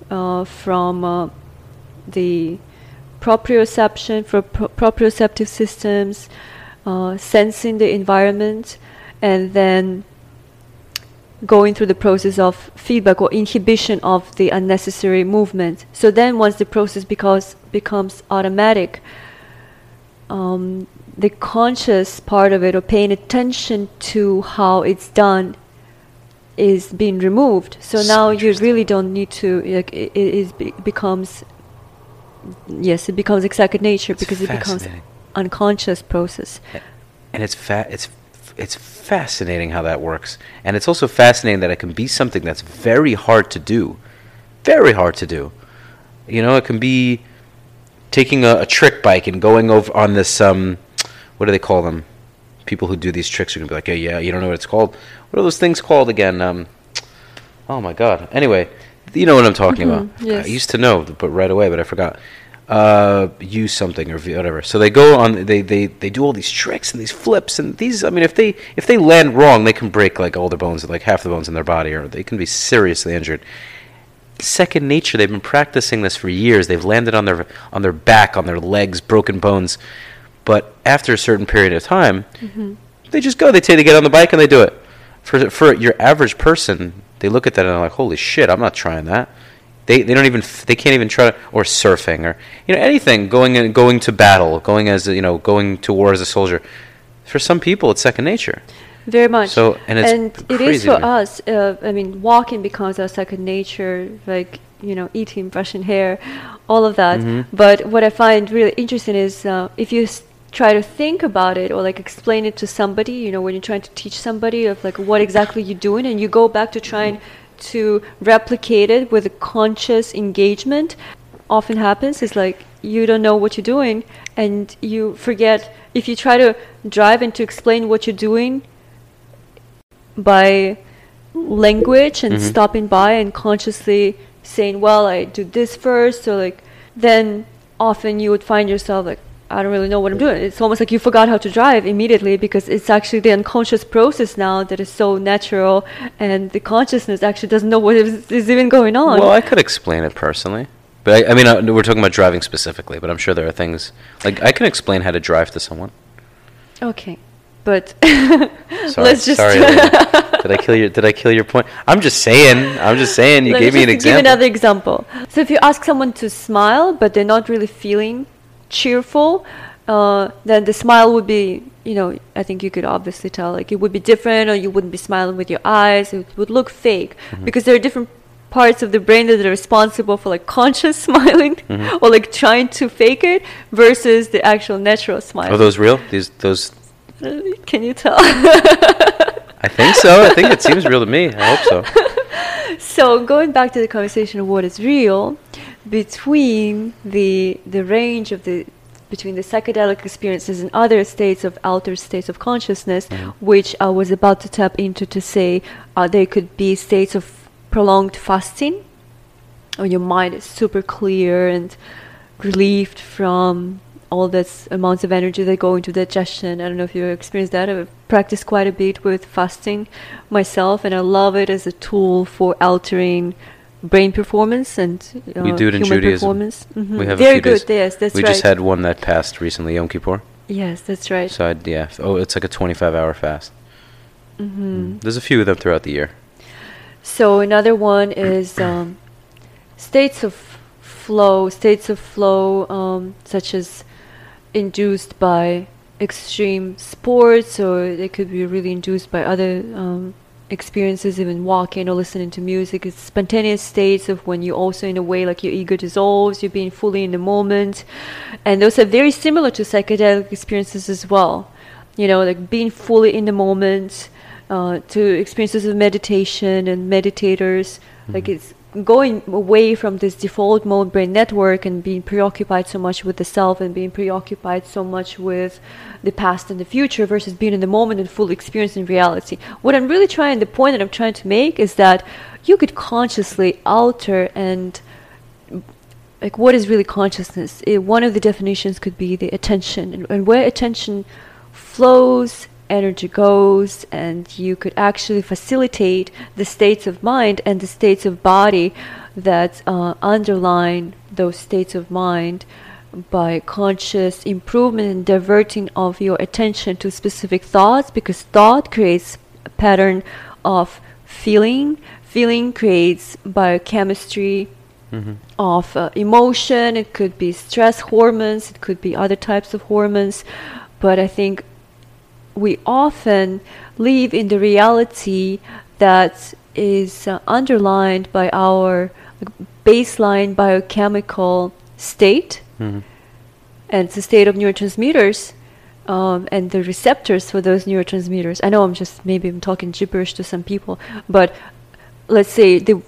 uh, from uh, the proprioception for pro- proprioceptive systems uh, sensing the environment and then going through the process of feedback or inhibition of the unnecessary movement. So then, once the process becomes becomes automatic, um, the conscious part of it or paying attention to how it's done is being removed. So, So now you really don't need to. Like, it, it is be- becomes yes, it becomes second nature It's because it becomes unconscious process. and it's fa- it's it's fascinating how that works, and it's also fascinating that it can be something that's very hard to do, very hard to do. You know, it can be taking a, a trick bike and going over on this um, what do they call them? People who do these tricks are gonna be like, yeah, yeah, you don't know what it's called. What are those things called again? Um, oh my god. Anyway, you know what I'm talking Mhm, about. yes. I used to know, but right away, but I forgot. uh, use something or whatever. So they go on. They, they they do all these tricks and these flips and these. I mean, if they if they land wrong, they can break like all their bones, like half the bones in their body, or they can be seriously injured. Second nature. They've been practicing this for years. They've landed on their on their back, on their legs, broken bones. But after a certain period of time, they just go. They take they get on the bike and they do it. For for your average person, they look at that and they're like, "Holy shit! I'm not trying that." They they don't even they can't even try to, or surfing or you know anything going in, going to battle, going as you know going to war as a soldier. For some people, it's second nature. Very much. So- and it's it is for us. Uh, I mean, walking becomes our second nature, like you know, eating, brushing hair, all of that. Mm-hmm. But what I find really interesting is uh, if you try to think about it or like explain it to somebody, you know, when you're trying to teach somebody of like what exactly you're doing, and you go back to trying to replicate it with a conscious engagement, often happens is like you don't know what you're doing and you forget if you try to drive and to explain what you're doing by language and Mhm. stopping by and consciously saying, "Well, I do this first, so like then often you would find yourself like I don't really know what I'm doing. It's almost like you forgot how to drive immediately because it's actually the unconscious process now that is so natural, and the consciousness actually doesn't know what is, is even going on. Well, I could explain it personally, but I, I mean, uh, we're talking about driving specifically. But I'm sure there are things like I can explain how to drive to someone. okay, but (laughs) Sorry, let's just sorry. (laughs) Did I kill your Did I kill your point? I'm just saying. I'm just saying. You Let gave me an just example. Give another example. So if you ask someone to smile, but they're not really feeling cheerful, uh, then the smile would be, you know, I think you could obviously tell, like it would be different, or you wouldn't be smiling with your eyes. It would look fake Mm-hmm. because there are different parts of the brain that are responsible for like (laughs) conscious smiling Mm-hmm. or like trying to fake it versus the actual natural smile. Are those real? These those. (laughs) Can you tell? (laughs) I think so. I think it seems real to me. I hope so. So going back to the conversation of what is real, between the the range of the between the psychedelic experiences and other states of altered states of consciousness, which I was about to tap into to say uh, there could be states of prolonged fasting, when your mind is super clear and relieved from all this amounts of energy that go into digestion. I don't know if you've experienced that. I've practiced quite a bit with fasting myself, and I love it as a tool for altering brain performance and uh, We do it in human Judaism. performance. Mhm. We have very good. days. Yes, that's we right. just had one that passed recently, Yom Kippur. yes, that's right. So I'd, yeah. Oh, it's like a 25 hour fast. hmm There's a few of them throughout the year. So another one is (clears throat) um, states of flow, states of flow um, such as induced by extreme sports, or they could be really induced by other um, experiences, even walking or listening to music. It's spontaneous states of when you also, in a way, like your ego dissolves, you're being fully in the moment, and those are very similar to psychedelic experiences as well. You know, like being fully in the moment uh, to experiences of meditation and meditators. Like it's going away from this default mode brain network and being preoccupied so much with the self and being preoccupied so much with the past and the future versus being in the moment and fully experiencing reality. What I'm really trying, the point that I'm trying to make is that you could consciously alter and like what is really consciousness Eh, one of the definitions could be the attention and, and where attention flows energy goes and you could actually facilitate the states of mind and the states of body that uh, underline those states of mind by conscious improvement and diverting of your attention to specific thoughts because thought creates a pattern of feeling feeling creates biochemistry of uh, emotion. It could be stress hormones. It could be other types of hormones. But I think we often live in the reality that is uh, underlined by our baseline biochemical state, Mhm. and the state of neurotransmitters. Um, and the receptors for those neurotransmitters. I know I'm just maybe I'm talking gibberish to some people, but let's say the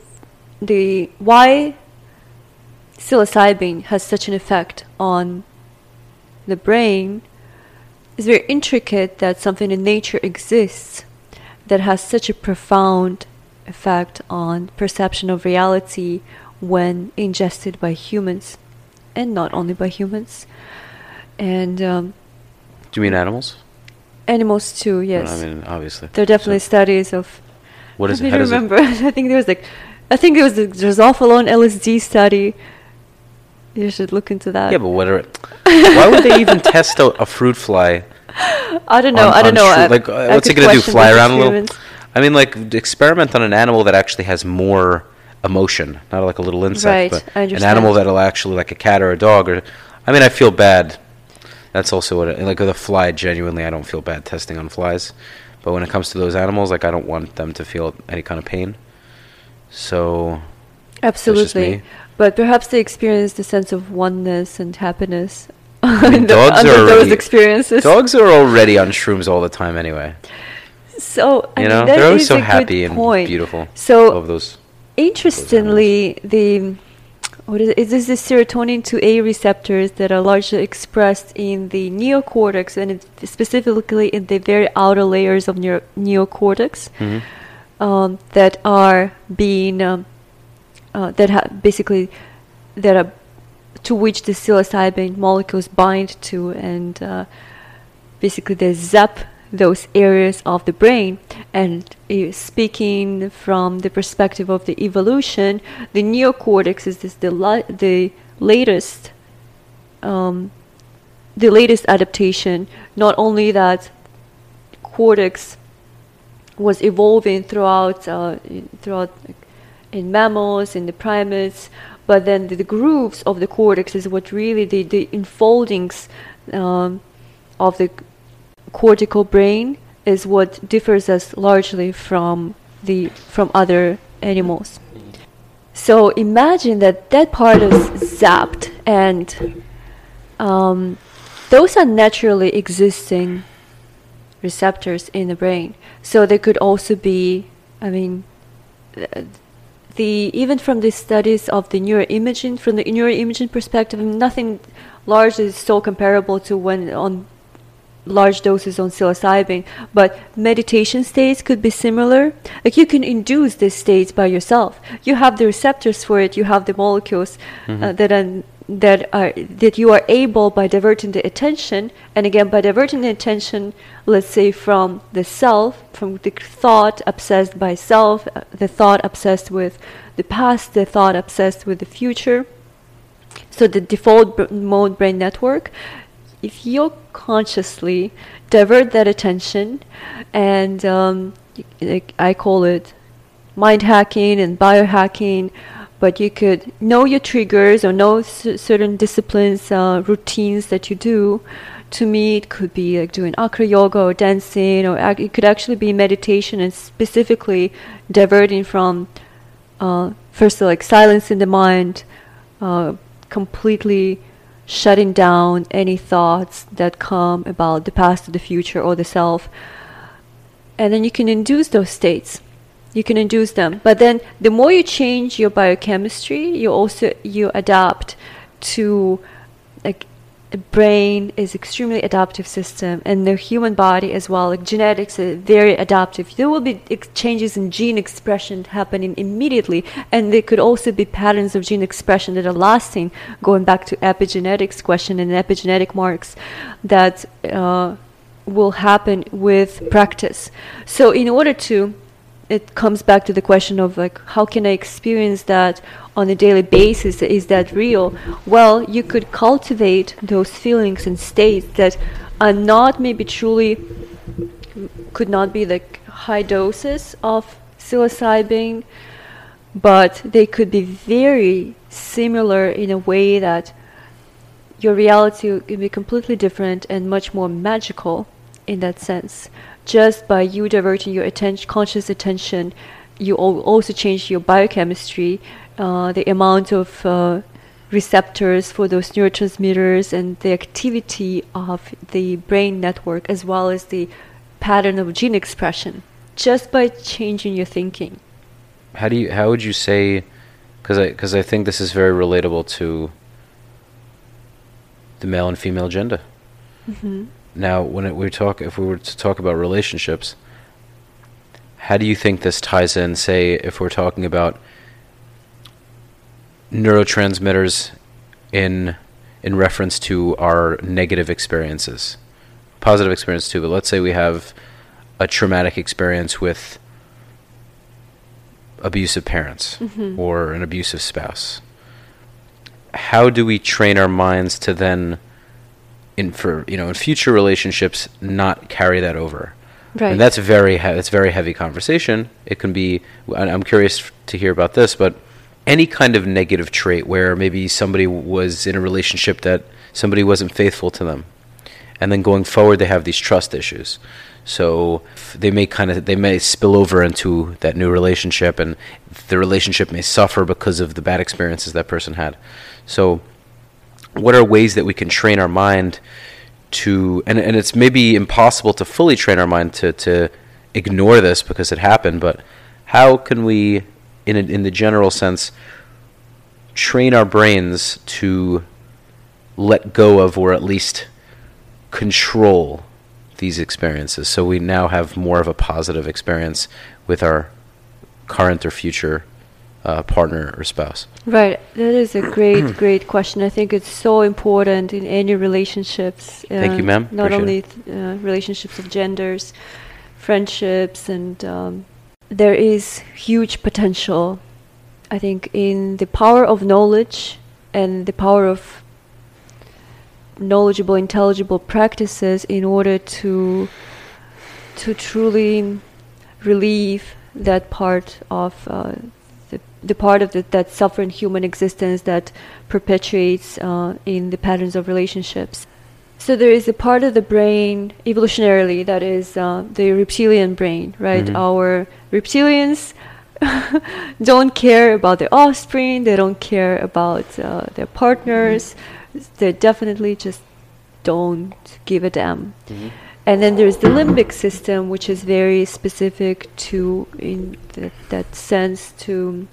the why psilocybin has such an effect on the brain is very intricate that something in nature exists that has such a profound effect on perception of reality when ingested by humans and not only by humans. And um, Do you mean animals? animals too, yes. I mean, obviously. there are definitely So, studies of. what is I it? How does it? remember. (laughs) I think there was like, I think there was the Drosophila on LSD study. You should look into that. Yeah, but what are? it? Why would they even (laughs) test a, a fruit fly? I don't know. on- I don't know. I- like, uh, I what's it gonna do? Fly around a little? I mean, like experiment on an animal that actually has more emotion, not like a little insect, Right, but an animal that'll actually like a cat or a dog. Or, I mean, I feel bad. That's also what it, like with a fly. Genuinely, I don't feel bad testing on flies, but when it comes to those animals, like I don't want them to feel any kind of pain. So Absolutely. But perhaps they experienced a sense of oneness and happiness (laughs) mean, under, dogs under are those already- experiences. dogs are already on shrooms all the time anyway. So I You mean, know, that they're always so a happy and point. beautiful. So Love those. Interestingly, the what is it? Is this the serotonin 2A receptors that are largely expressed in the neocortex and specifically in the very outer layers of neo- neocortex Mhm. um, that are being um, uh, that ha- basically that are to which the psilocybin molecules bind to and uh, basically they zap those areas of the brain. And uh, speaking from the perspective of the evolution the neocortex is the, li- the latest um, the latest adaptation. Not only that cortex was evolving throughout uh, throughout in mammals in the primates but then the, the grooves of the cortex is what really the, the enfoldings um, of the cortical brain is what differs us largely from the from other animals so imagine that that part is zapped and um, those are naturally existing receptors in the brain. So they could also be, I mean, th- the even from the studies of the neuroimaging, from the neuroimaging perspective, nothing large is so comparable to when on large doses on psilocybin, but meditation states could be similar. Like you can induce these states by yourself. You have the receptors for it. You have the molecules uh, that are that are that you are able by diverting the attention, and again by diverting the attention, let's say from the self, from the thought obsessed by self, uh, the thought obsessed with the past, the thought obsessed with the future. So the default mode brain network, if you consciously divert that attention, and um, I call it mind hacking and biohacking, but you could know your triggers or know c- certain disciplines, uh, routines that you do. To me, it could be like doing acro yoga or dancing, or ac- it could actually be meditation and specifically diverting from uh, first like silencing the mind, uh, completely shutting down any thoughts that come about the past or the future or the self. And then you can induce those states. You can induce them. But then the more you change your biochemistry, you also you adapt to like brain is extremely adaptive system and the human body as well. Like genetics is very adaptive. There will be ex- changes in gene expression happening immediately and there could also be patterns of gene expression that are lasting. Going back to epigenetics question and epigenetic marks that uh, will happen with practice. So in order to it comes back to the question of like how can i experience that on a daily basis is that real well you could cultivate those feelings and states that are not maybe truly could not be like high doses of psilocybin but they could be very similar in a way that your reality can be completely different and much more magical in that sense. Just by you diverting your attention, conscious attention, you also change your biochemistry, uh, the amount of uh, receptors for those neurotransmitters, and the activity of the brain network, as well as the pattern of gene expression, just by changing your thinking. How do you? How would you say? Because I because I think this is very relatable to the male and female gender. hmm Now, when it, we talk, if we were to talk about relationships, how do you think this ties in? Say, if we're talking about neurotransmitters in in reference to our negative experiences. Positive experience too, but let's say we have a traumatic experience with abusive parents Mhm. or an abusive spouse. How do we train our minds to then in for you know in future relationships not carry that over? Right. And that's a very he- that's very heavy conversation. It can be. I'm curious to hear about this, but any kind of negative trait where maybe somebody was in a relationship that somebody wasn't faithful to them, and then going forward they have these trust issues. So they may kind of they may spill over into that new relationship, and the relationship may suffer because of the bad experiences that person had. So what are ways that we can train our mind to and, and it's maybe impossible to fully train our mind to, to ignore this because it happened but how can we in a, in the general sense train our brains to let go of or at least control these experiences? So we now have more of a positive experience with our current or future uh, partner or spouse Right. That is a great, (clears throat) great question. I think it's so important in any relationships. Thank you, uh, ma'am. Not Appreciate only uh, relationships of genders, friendships, and um, there is huge potential, I think, in the power of knowledge and the power of knowledgeable, intelligible practices in order to to truly relieve that part of uh, the, part of the, that suffering human existence that perpetuates uh, in the patterns of relationships. So there is a part of the brain evolutionarily that is uh, the reptilian brain, right? Mhm. Our reptilians (laughs) don't care about their offspring. They don't care about uh, their partners. They definitely just don't give a damn. And then there's the limbic system, which is very specific to, in th- that sense, to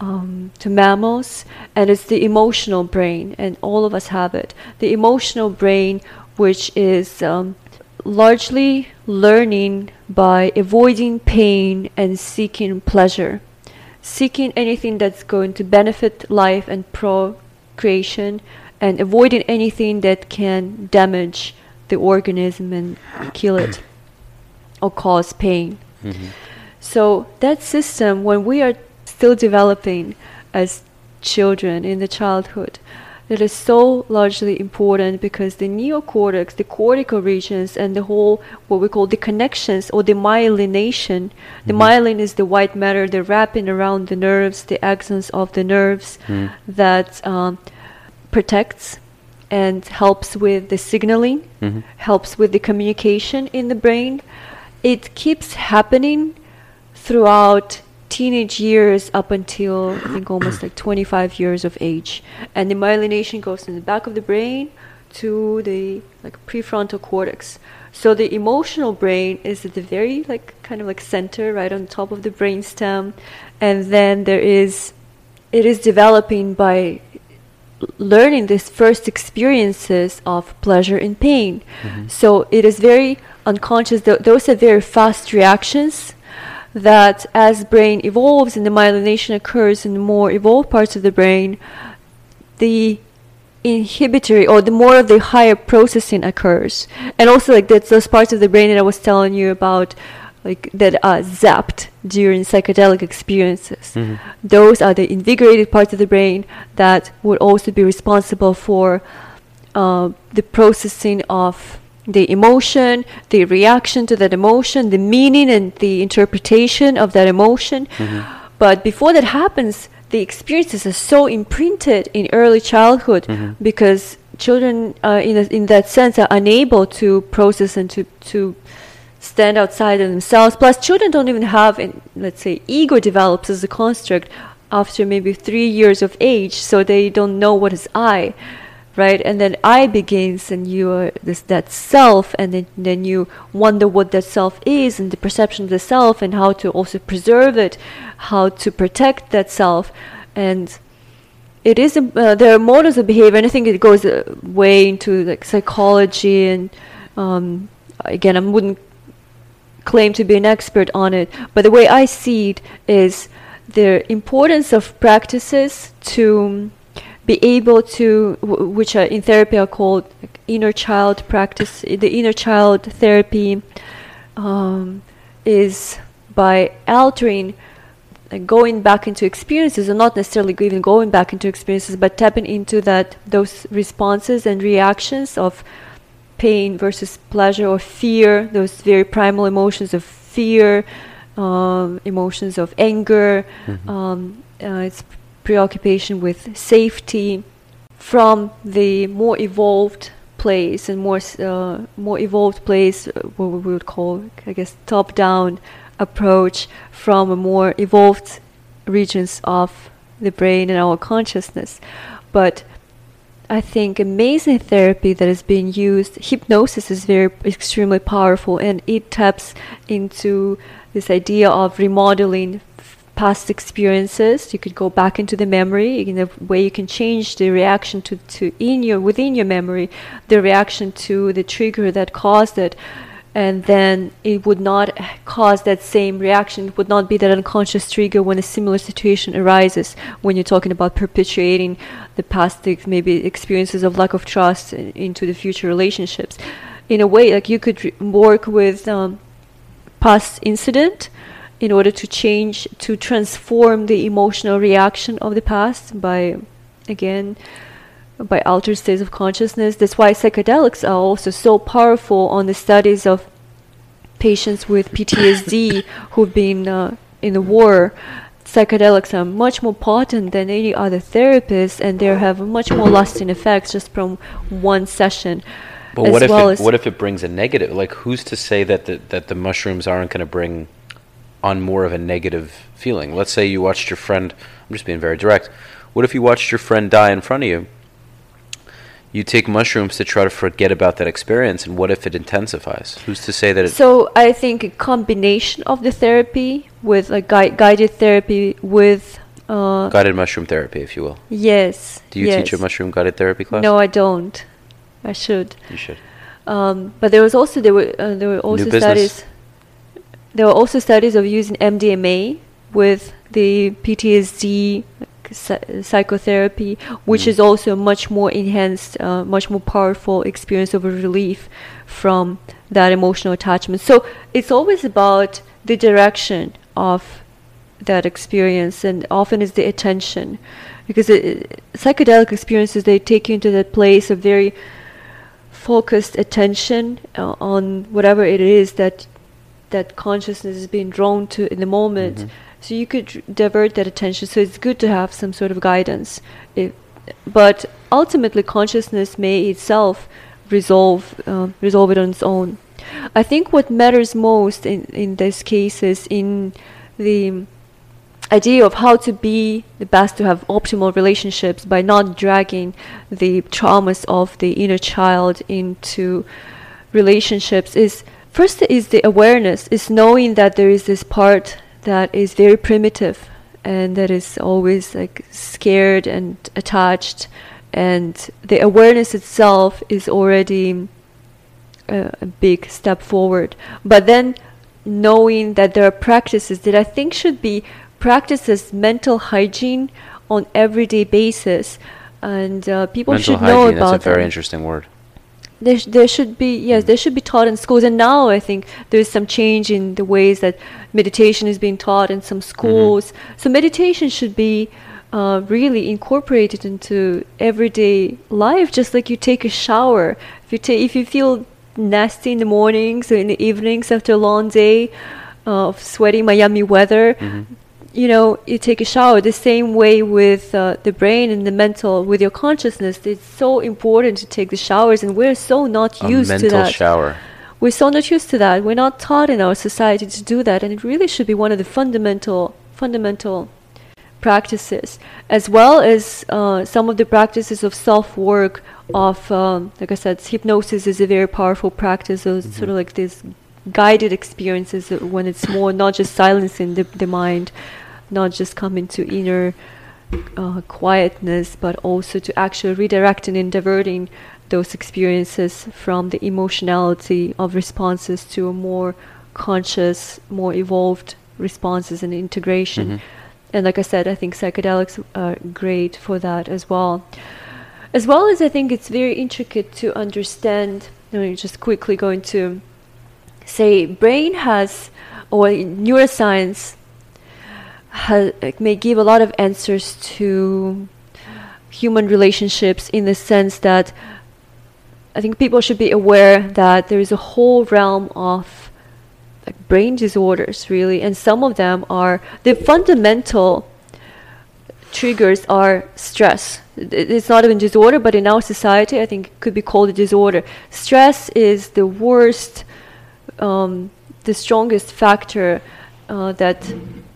um, to mammals, and it's the emotional brain, and all of us have it. The emotional brain, which is um, largely learning by avoiding pain and seeking pleasure, seeking anything that's going to benefit life and procreation, and avoiding anything that can damage the organism and kill it (clears throat) or cause pain. Mm-hmm. So that system, when we are still developing as children in the childhood, that is so largely important because the neocortex, the cortical regions, and the whole what we call the connections or the myelination. The mm-hmm. myelin is the white matter, the wrapping around the nerves, the axons of the nerves mm-hmm. that um, protects and helps with the signaling, Mhm. helps with the communication in the brain. It keeps happening throughout teenage years up until I think (clears throat) almost like 25 years of age. And the myelination goes from the back of the brain to the like prefrontal cortex. So the emotional brain is at the very like kind of like center right on top of the brainstem and then there is it is developing by learning these first experiences of pleasure and pain. Mm-hmm. So it is very unconscious. Th- those are very fast reactions that as brain evolves and the myelination occurs in the more evolved parts of the brain, the inhibitory or the more of the higher processing occurs. And also like that's those parts of the brain that I was telling you about like that are zapped during psychedelic experiences. Those are the invigorated parts of the brain that would also be responsible for uh, the processing of the emotion, the reaction to that emotion, the meaning and the interpretation of that emotion. But before that happens, the experiences are so imprinted in early childhood because children, uh, in, a, in that sense, are unable to process and to, to stand outside of themselves. Plus, children don't even have, an, let's say, ego develops as a construct after maybe three years of age, so they don't know what is I, right? And then I begins, and you are this that self, and then then you wonder what that self is, and the perception of the self, and how to also preserve it, how to protect that self, and it is uh, there are models of behavior and i think it goes uh, way into like psychology and um, again i wouldn't claim to be an expert on it but the way i see it is the importance of practices to be able to, which are in therapy are called inner child practice. The inner child therapy um, is by altering, going back into experiences, and not necessarily even going back into experiences, but tapping into that those responses and reactions of pain versus pleasure or fear, those very primal emotions of fear, um, emotions of anger. Um, uh, it's preoccupation with safety from the more evolved place and more uh, more evolved place, uh, what we would call, I guess, top-down approach from a more evolved regions of the brain and our consciousness. But I think amazing therapy that is being used, hypnosis is very extremely powerful and it taps into this idea of remodeling past experiences. You could go back into the memory in a way you can change the reaction to, to in your within your memory, the reaction to the trigger that caused it. And then it would not cause that same reaction. It would not be that unconscious trigger when a similar situation arises. When you're talking about perpetuating the past, maybe experiences of lack of trust into the future relationships. In a way, like you could re- work with um, past incident in order to change to transform the emotional reaction of the past by again by altered states of consciousness that's why psychedelics are also so powerful on the studies of patients with PTSD who've been uh, in the war psychedelics are much more potent than any other therapist and they have much more lasting effects just from one session But what if well it, what if it brings a negative? Like, who's to say that the, that the mushrooms aren't going to bring on more of a negative feeling? Let's say you watched your friend. I'm just being very direct. What if you watched your friend die in front of you? You take mushrooms to try to forget about that experience, and what if it intensifies? Who's to say that it? So I think a combination of the therapy with like gui- guided therapy with uh, guided mushroom therapy, if you will. yes. Do you yes. teach a mushroom guided therapy class? No, I don't. I should. You should. Um, but there was also there were uh, there were also studies. There were also studies of using MDMA with the PTSD psy- psychotherapy, which Mm. is also a much more enhanced, uh, much more powerful experience of a relief from that emotional attachment. So it's always about the direction of that experience, and often it's the attention, because it, psychedelic experiences they take you into that place of very focused attention uh, on whatever it is that that consciousness is being drawn to in the moment. Mhm. So you could divert that attention. So it's good to have some sort of guidance. If, but ultimately, consciousness may itself resolve uh, resolve it on its own. I think what matters most in in these cases in the idea of how to be the best to have optimal relationships by not dragging the traumas of the inner child into relationships is first is the awareness is knowing that there is this part that is very primitive and that is always like scared and attached and the awareness itself is already a, a big step forward but then knowing that there are practices that I think should be practices mental hygiene on everyday basis and uh, people Mental should know hygiene. about That's a very them interesting word. there, sh- there should be yes there should be taught in schools and now i think there's some change in the ways that meditation is being taught in some schools so meditation should be uh, really incorporated into everyday life just like you take a shower if you take if you feel nasty in the mornings or in the evenings after a long day uh, of sweaty miami weather Mhm. you know, you take a shower the same way with uh, the brain and the mental, with your consciousness. It's so important to take the showers, and we're so not A used to mental that. shower. We're so not used to that. We're not taught in our society to do that, and it really should be one of the fundamental, fundamental practices, as well as uh, some of the practices of self-work. Of um, like I said, hypnosis is a very powerful practice. So it's sort of like these guided experiences when it's more not just silencing the, the mind, not just coming to inner uh, quietness, but also to actually redirecting and diverting those experiences from the emotionality of responses to a more conscious, more evolved responses and integration. Mhm. and like I said, I think psychedelics are great for that as well. As well as I think it's very intricate to understand. I'm just quickly going to say brain has or neuroscience has, may give a lot of answers to human relationships in the sense that I think people should be aware that there is a whole realm of like brain disorders really and some of them are the fundamental triggers are stress it's not even disorder but in our society i think it could be called a disorder. Stress is the worst um, the strongest factor uh, that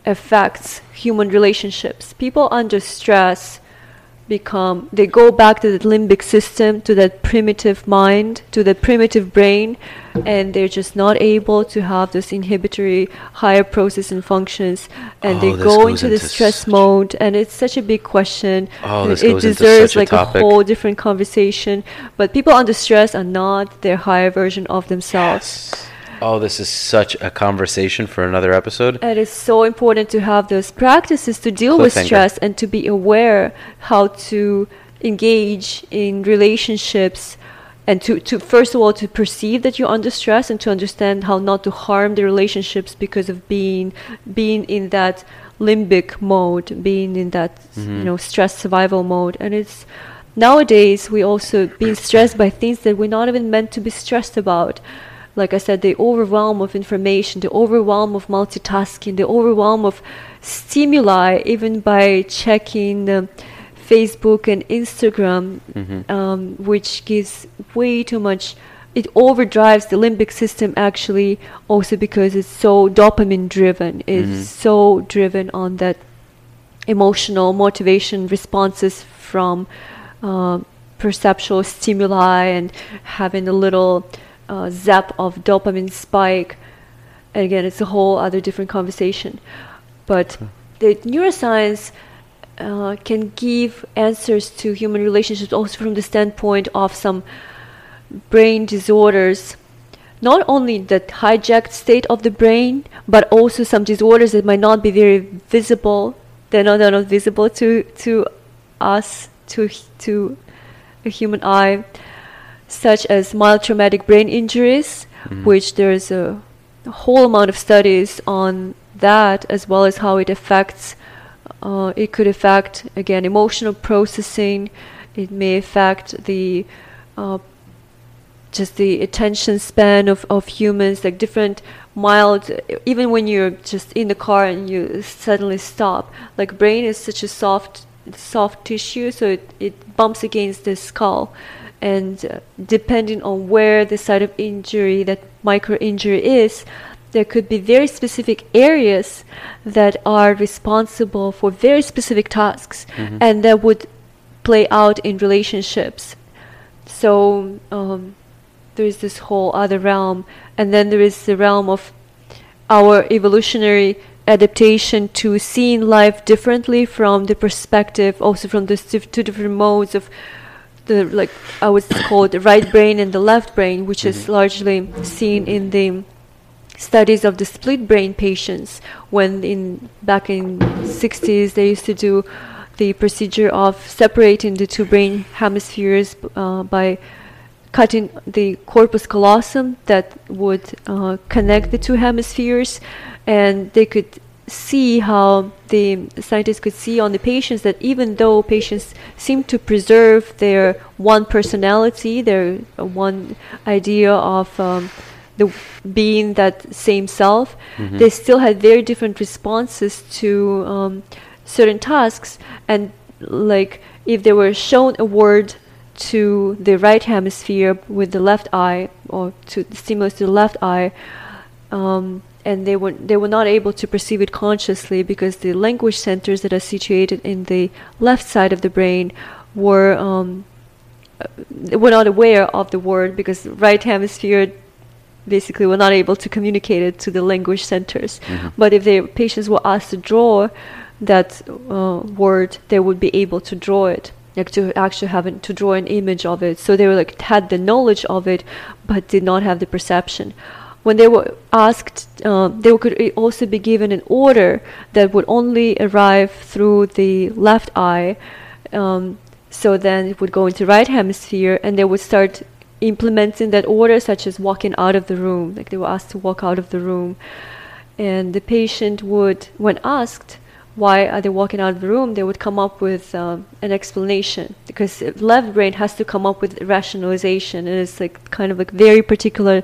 affects human relationships. People under stress become they go back to the limbic system to that primitive mind to the primitive brain and they're just not able to have those inhibitory higher processing functions and Oh, they go into the into stress mode and it's such a big question. Oh, this it goes into deserves such like a topic. whole different conversation but people under stress are not their higher version of themselves Oh, this is such a conversation for another episode. it is so important to have those practices to deal with stress and to be aware how to engage in relationships and to, to first of all to perceive that you're under stress and to understand how not to harm the relationships because of being being in that limbic mode being in that mm-hmm. you know stress survival mode. And it's nowadays we also being stressed by things that we're not even meant to be stressed about like I said, the overwhelm of information, the overwhelm of multitasking, the overwhelm of stimuli, even by checking um, Facebook and Instagram, um, which gives way too much. It overdrives the limbic system actually, also because it's so dopamine driven. It's so driven on that emotional motivation responses from uh, perceptual stimuli and having a little uh, zap of dopamine spike. And again, it's a whole other different conversation. But the neuroscience uh, can give answers to human relationships also from the standpoint of some brain disorders not only the hijacked state of the brain, but also some disorders that might not be very visible. They're not, they're not visible to to us, to to a human eye, such as mild traumatic brain injuries, which there's a, a whole amount of studies on that, as well as how it affects. Uh, it could affect again emotional processing. It may affect the uh, just the attention span of, of humans, like different mild, even when you're just in the car and you suddenly stop, like brain is such a soft, soft tissue, so it, it bumps against the skull. And uh, depending on where the site of injury, that micro injury is, there could be very specific areas that are responsible for very specific tasks and that would play out in relationships. So, um, there is this whole other realm and then there is the realm of our evolutionary adaptation to seeing life differently from the perspective also from the two different modes of the like i would call the right brain and the left brain which is largely seen in the studies of the split brain patients when in back in 60s they used to do the procedure of separating the two brain hemispheres uh, by cutting the corpus callosum that would uh, connect the two hemispheres and they could see how the scientists could see on the patients that even though patients seem to preserve their one personality their one idea of um, the being that same self they still had very different responses to um, certain tasks. And like if they were shown a word to the right hemisphere with the left eye or to the stimulus to the left eye um, and they were they were not able to perceive it consciously because the language centers that are situated in the left side of the brain were um, uh, were not aware of the word because the right hemisphere basically were not able to communicate it to the language centers. But if the patients were asked to draw that uh, word, they would be able to draw it, like to actually have to draw an image of it. So they were like had the knowledge of it, but did not have the perception. When they were asked, uh, they could also be given an order that would only arrive through the left eye. Um, so then it would go into right hemisphere, and they would start implementing that order, such as walking out of the room. Like they were asked to walk out of the room, and the patient would, when asked, why are they walking out of the room, they would come up with um, an explanation because left brain has to come up with rationalization, and it's like kind of like very particular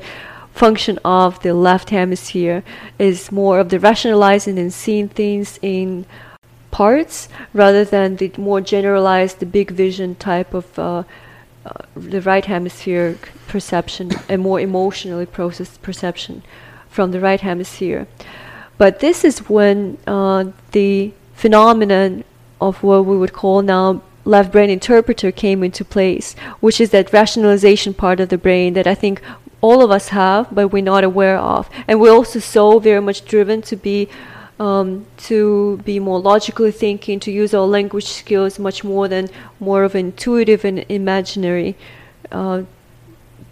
function of the left hemisphere is more of the rationalizing and seeing things in parts rather than the more generalized, the big vision type of uh, uh, the right hemisphere perception, and more emotionally processed perception from the right hemisphere. But this is when uh, the phenomenon of what we would call now left brain interpreter came into place, which is that rationalization part of the brain that I think all of us have, but we're not aware of. And we're also so very much driven to be um, to be more logically thinking, to use our language skills much more than more of intuitive and imaginary uh,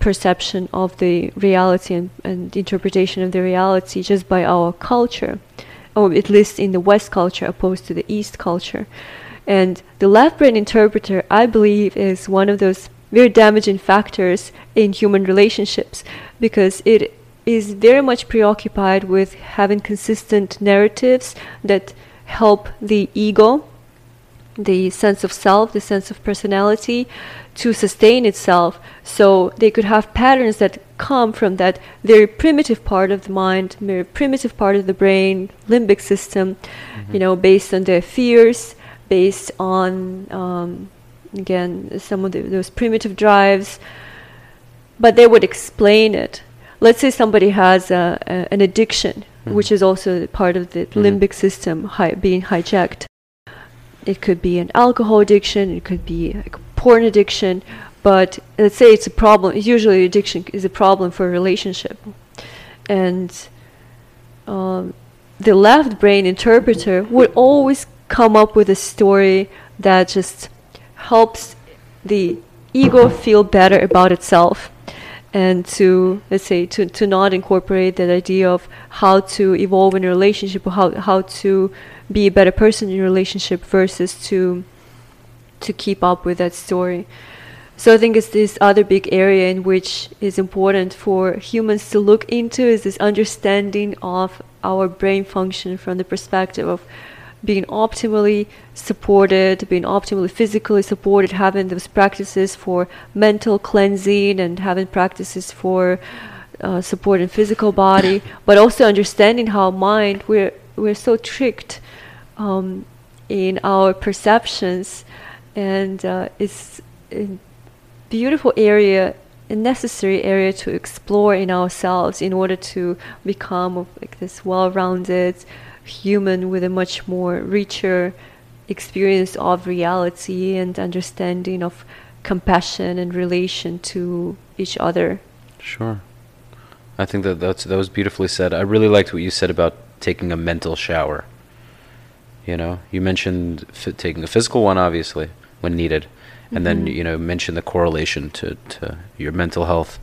perception of the reality and, and interpretation of the reality just by our culture, or at least in the West culture opposed to the East culture. And the left brain interpreter, I believe, is one of those very damaging factors in human relationships because it is very much preoccupied with having consistent narratives that help the ego, the sense of self, the sense of personality, to sustain itself. So they could have patterns that come from that very primitive part of the mind, very primitive part of the brain, limbic system, you know, based on their fears, based on um, again some of the, those primitive drives. But they would explain it. Let's say somebody has a, a, an addiction, which is also part of the limbic system hi- being hijacked. It could be an alcohol addiction, it could be like porn addiction, but let's say it's a problem. Usually, addiction is a problem for a relationship, and um, the left brain interpreter would always come up with a story that just helps the ego feel better about itself and to let's say to, to not incorporate that idea of how to evolve in a relationship or how, how to be a better person in a relationship versus to to keep up with that story. So i think it's this other big area in which is important for humans to look into is this understanding of our brain function from the perspective of being optimally supported, being optimally physically supported, having those practices for mental cleansing and having practices for uh, supporting physical body, but also understanding how mind we're we're so tricked um, in our perceptions, and uh, it's a beautiful area, a necessary area to explore in ourselves in order to become like this well-rounded human with a much more richer experience of reality and understanding of compassion and relation to each other. Sure. I think that that's, that was beautifully said. I really liked what you said about taking a mental shower. You know, you mentioned f- taking a physical one, obviously, when needed, and then mm-hmm. you know mentioned the correlation to, to your mental health.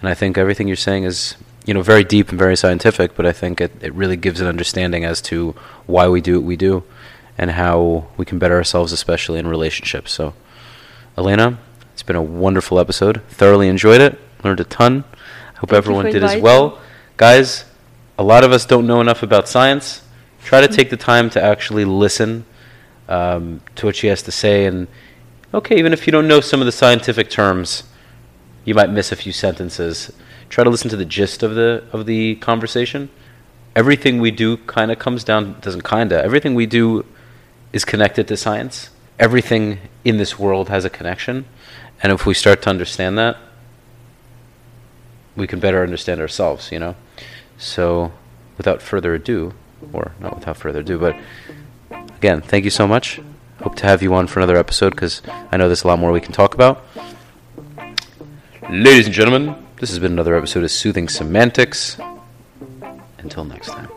And I think everything you're saying is you know very deep and very scientific, but I think it, it really gives an understanding as to why we do what we do, and how we can better ourselves, especially in relationships. So, Elena, it's been a wonderful episode. Thoroughly enjoyed it. Learned a ton. I hope Thank everyone did as well. Guys, a lot of us don't know enough about science. Try to take the time to actually listen um, to what she has to say. And, okay, even if you don't know some of the scientific terms, you might miss a few sentences. Try to listen to the gist of the, of the conversation. Everything we do kind of comes down, doesn't kind of, everything we do is connected to science. Everything in this world has a connection. And if we start to understand that, we can better understand ourselves, you know? So, without further ado, or not without further ado, but again, thank you so much. Hope to have you on for another episode because I know there's a lot more we can talk about. Ladies and gentlemen, this has been another episode of Soothing Semantics. Until next time.